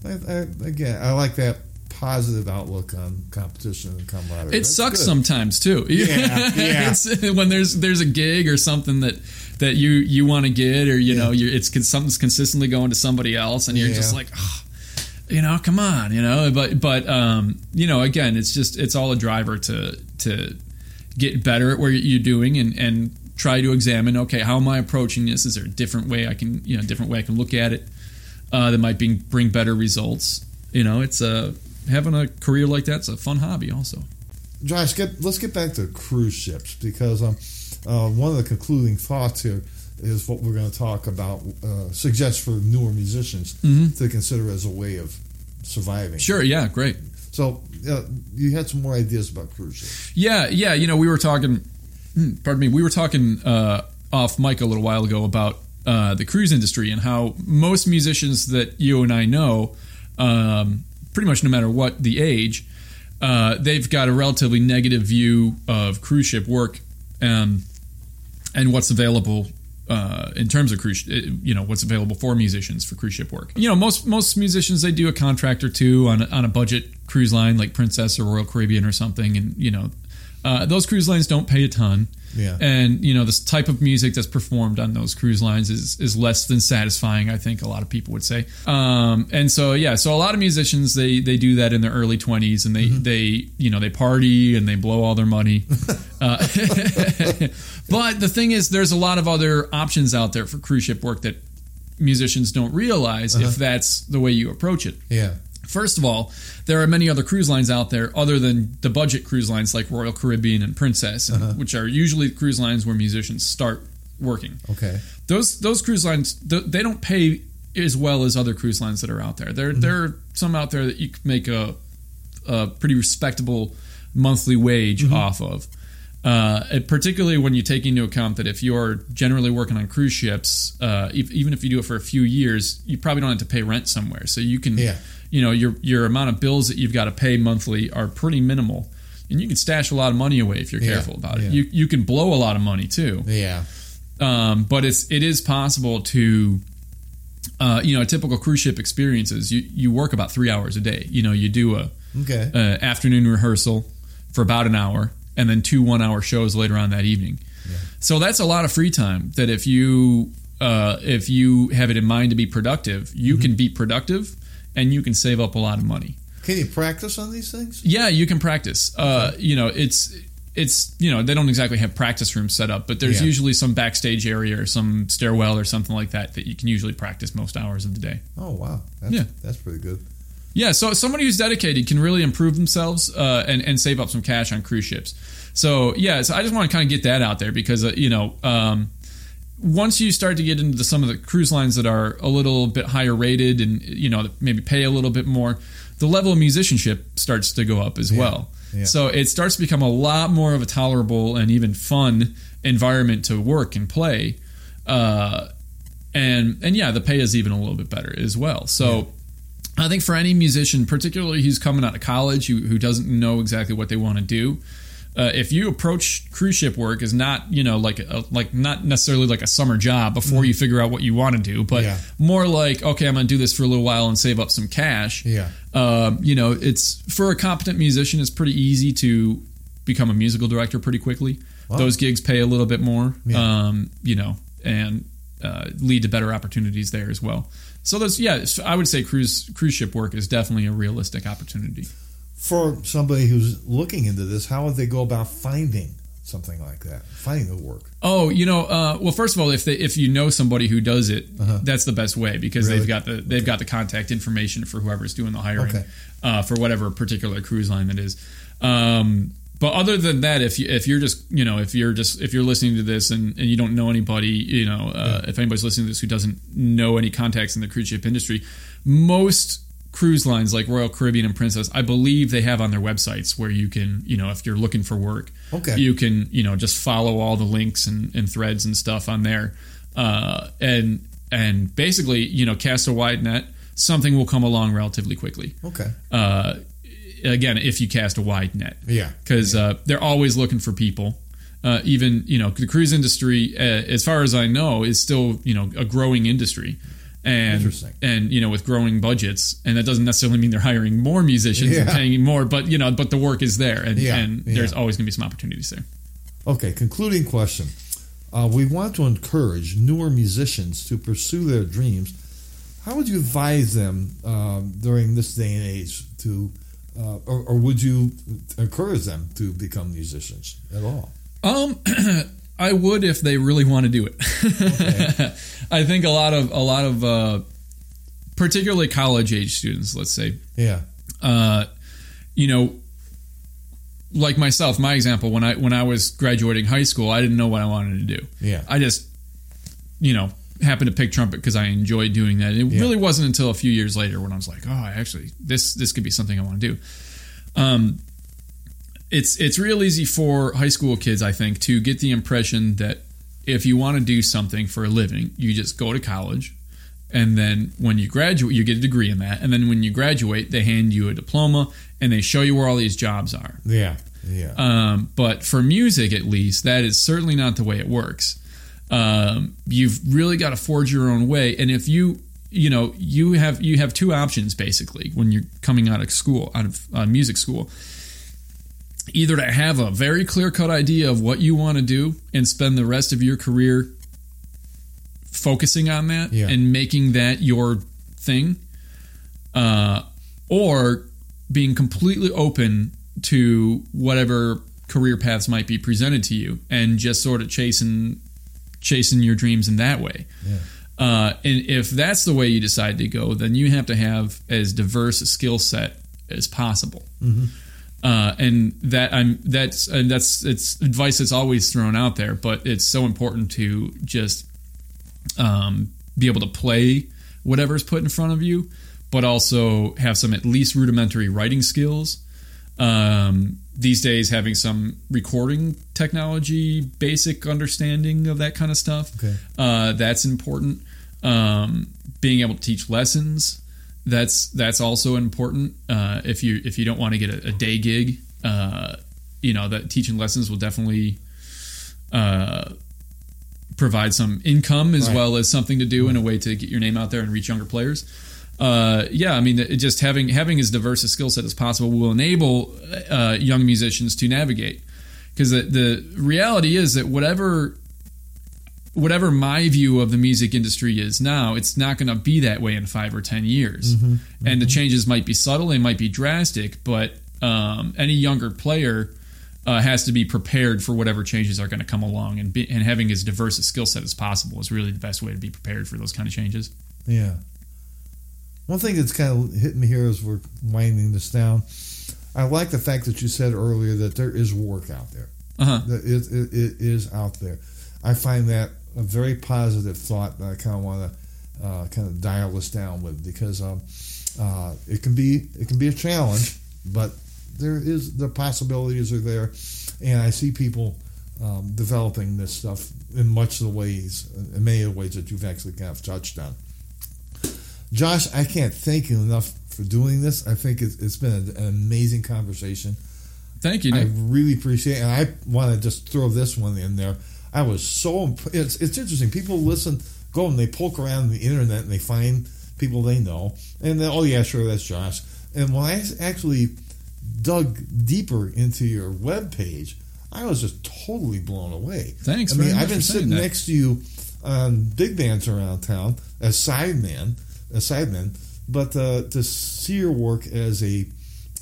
I, I, again, I like that positive outlook on competition and camaraderie. It That's sucks good. sometimes too. Yeah, yeah. it's, when there's there's a gig or something that that you you want to get, or you Yeah. know, it's something's consistently going to somebody else, and you're Yeah. just like, oh, you know, come on, you know. But but um, you know, again, it's just it's all a driver to to get better at what you're doing and and try to examine. Okay, how am I approaching this? Is there a different way I can you know different way I can look at it uh, that might bring bring better results? You know, it's a having a career like that's a fun hobby also. Josh, get, let's get back to cruise ships because um, uh, one of the concluding thoughts here is what we're going to talk about. Uh, suggest for newer musicians to consider as a way of surviving. Sure, yeah, great. So uh, you had some more ideas about cruise ships. Yeah, yeah. You know, we were talking. hmm, Pardon me. We were talking uh, off mic a little while ago about uh, the cruise industry and how most musicians that you and I know, um, pretty much no matter what the age, uh, they've got a relatively negative view of cruise ship work um, and what's available. Uh, in terms of cruise, uh, you know what's available for musicians for cruise ship work. You know, most most musicians they do a contract or two on on a budget cruise line like Princess or Royal Caribbean or something, and you know, uh, those cruise lines don't pay a ton. Yeah. And you know, this type of music that's performed on those cruise lines is is less than satisfying. I think a lot of people would say. Um, and so yeah, so a lot of musicians they they do that in their early twenties, and they they you know they party and they blow all their money. uh, but the thing is, there's a lot of other options out there for cruise ship work that musicians don't realize if that's the way you approach it. Yeah. First of all, there are many other cruise lines out there other than the budget cruise lines like Royal Caribbean and Princess, and- which are usually cruise lines where musicians start working. Okay. Those those cruise lines th- they don't pay as well as other cruise lines that are out there. There there are some out there that you can make a, a pretty respectable monthly wage off of. Uh, particularly when you take into account that if you're generally working on cruise ships, uh, if, even if you do it for a few years, you probably don't have to pay rent somewhere. So you can, Yeah. You know, your your amount of bills that you've got to pay monthly are pretty minimal, and you can stash a lot of money away if you're Yeah. careful about it. Yeah. You you can blow a lot of money too Yeah. um, but it's it is possible to uh, you know a typical cruise ship experience is you you work about three hours a day you know you do a, Okay. a afternoon rehearsal for about an hour and then two one hour shows later on that evening so that's a lot of free time that if you uh, if you have it in mind to be productive you Mm-hmm. can be productive and you can save up a lot of money Can you practice on these things? yeah, you can practice. Uh, you know, it's it's you know they don't exactly have practice rooms set up, but there's Yeah. usually some backstage area or some stairwell or something like that that you can usually practice most hours of the day. Oh wow. That's, Yeah. That's pretty good. Yeah, so somebody who's dedicated can really improve themselves uh, and and save up some cash on cruise ships. So yeah, so I just want to kind of get that out there because uh, you know. Um, once you start to get into some of the cruise lines that are a little bit higher rated and you know maybe pay a little bit more the level of musicianship starts to go up as well. Yeah. so it starts to become a lot more of a tolerable and even fun environment to work and play. Uh, and and yeah the pay is even a little bit better as well. So I think for any musician, particularly who's coming out of college, who, who doesn't know exactly what they want to do, uh, if you approach cruise ship work as not, you know, like a, like not necessarily like a summer job before you figure out what you want to do, but Yeah. more like, okay, I'm going to do this for a little while and save up some cash. Yeah. Um, you know, it's for a competent musician, it's pretty easy to become a musical director pretty quickly. Wow. Those gigs pay a little bit more, Yeah. um, you know, and uh, lead to better opportunities there as well. So that's yeah, I would say cruise cruise ship work is definitely a realistic opportunity. For somebody who's looking into this, how would they go about finding something like that? Finding the work. Oh, you know, uh, well, first of all, if they, if you know somebody who does it, that's the best way because Uh-huh. Really? they've got the they've got the contact information for whoever's doing the hiring Okay. uh, for whatever particular cruise line that is. Um, but other than that, if you if you're just you know if you're just if you're listening to this and, and you don't know anybody, you know, uh, if anybody's listening to this who doesn't know any contacts in the cruise ship industry, most cruise lines like Royal Caribbean and Princess, I believe they have on their websites where you can, you know, if you're looking for work, Okay. you can, you know, just follow all the links and, and threads and stuff on there, uh, and and basically, you know, cast a wide net. Something will come along relatively quickly. Okay. Uh, again, if you cast a wide net, Yeah. because uh, they're always looking for people. uh, even you know the cruise industry, uh, as far as I know, is still you know a growing industry. And, and you know with growing budgets and that doesn't necessarily mean they're hiring more musicians and paying more but you know but the work is there and, Yeah, and there's yeah. always going to be some opportunities there Okay, concluding question. Uh, we want to encourage newer musicians to pursue their dreams. How would you advise them um, during this day and age to, uh, or, or would you encourage them to become musicians at all? Um, I would if they really want to do it. I think a lot of a lot of uh, particularly college age students, let's say, Yeah, uh, you know, like myself, my example when I when I was graduating high school, I didn't know what I wanted to do. yeah, I just, you know, happened to pick trumpet because I enjoyed doing that. It Yeah. really wasn't until a few years later when I was like, oh, I actually, this this could be something I want to do. Um, it's it's real easy for high school kids, I think, to get the impression that if you want to do something for a living, you just go to college, and then when you graduate, you get a degree in that, and then when you graduate, they hand you a diploma and they show you where all these jobs are. yeah, yeah. Um, but for music, at least, that is certainly not the way it works. Um, you've really got to forge your own way, and if you, you know, you have you have two options basically when you're coming out of school, out of uh, music school. Either to have a very clear cut idea of what you want to do and spend the rest of your career focusing on that Yeah. and making that your thing, uh, or being completely open to whatever career paths might be presented to you and just sort of chasing chasing your dreams in that way. Yeah. Uh, and if that's the way you decide to go, then you have to have as diverse a skill set as possible. Uh, and that I'm that's and that's it's advice that's always thrown out there, but it's so important to just um, be able to play whatever's put in front of you, but also have some at least rudimentary writing skills. Um, these days, having some recording technology, basic understanding of that kind of stuff, Okay. uh, that's important. Um, being able to teach lessons, that's that's also important. Uh, if you if you don't want to get a, a day gig, uh, you know that teaching lessons will definitely uh, provide some income as Right. well as something to do in a way to get your name out there and reach younger players. Uh, yeah, I mean, it just having having as diverse a skill set as possible will enable uh, young musicians to navigate. Because the, the reality is that whatever whatever my view of the music industry is now, it's not going to be that way in five or ten years. And the changes might be subtle, they might be drastic, but um, any younger player uh, has to be prepared for whatever changes are going to come along, and be, and having as diverse a skill set as possible is really the best way to be prepared for those kind of changes. Yeah. One thing that's kind of hitting me here as we're winding this down, I like the fact that you said earlier that there is work out there. Uh huh. That it, it, it is out there. I find that a very positive thought that I kind of want to uh, kind of dial this down with because um, uh, it can be it can be a challenge, but there is the possibilities are there, and I see people um, developing this stuff in much of the ways, in many of the ways that you've actually kind of touched on. Josh, I can't thank you enough for doing this. I think it's, it's been an, an amazing conversation. Thank you, I really appreciate it. And I want to just throw this one in there. I was so imp- it's it's interesting. People listen, go and they poke around the internet and they find people they know, and then oh yeah, sure, that's Josh. And when I actually dug deeper into your web page, I was just totally blown away. Thanks I mean, I've been sitting next to you on big bands around town as sideman, as sideman, but uh, to see your work as a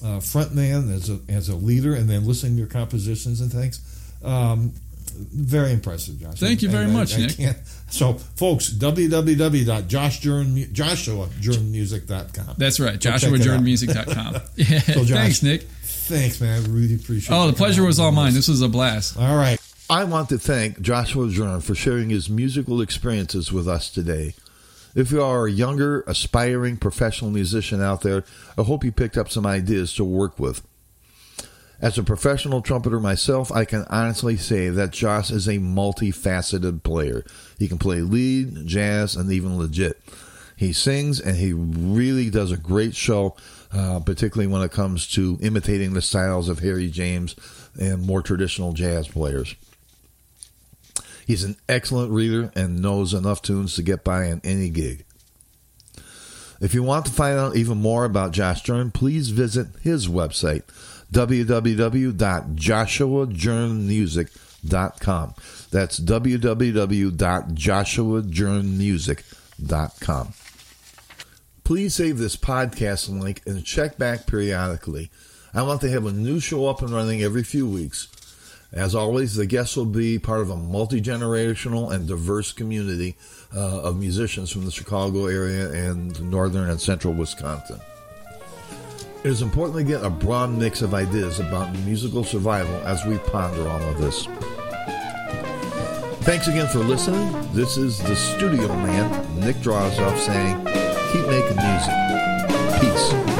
uh, frontman, as a as a leader, and then listening to your compositions and things. Um, very impressive, Josh. Thank you very And much, I Nick. can't- so, folks, www.joshjernmusic.com. That's right. Go check it out. JoshuaJernmusic.com. Yeah. So, Josh- Thanks, Nick. Thanks, man. I really appreciate. It. Oh, the pleasure was all with mine. This was a blast. All right. I want to thank Joshua Jern for sharing his musical experiences with us today. If you are a younger, aspiring professional musician out there, I hope you picked up some ideas to work with. As a professional trumpeter myself, I can honestly say that Josh is a multifaceted player. He can play lead, jazz, and even legit. He sings and he really does a great show, uh, particularly when it comes to imitating the styles of Harry James and more traditional jazz players. He's an excellent reader and knows enough tunes to get by in any gig. If you want to find out even more about Josh Jern, please visit his website, www.joshuajernmusic.com. That's www.joshuajernmusic.com. Please save this podcast link and check back periodically. I want to have a new show up and running every few weeks. As always, the guests will be part of a multi generational and diverse community uh, of musicians from the Chicago area and northern and central Wisconsin. It is important to get a broad mix of ideas about musical survival as we ponder all of this. Thanks again for listening. This is the studio man, Nick Drozdoff, saying, keep making music. Peace.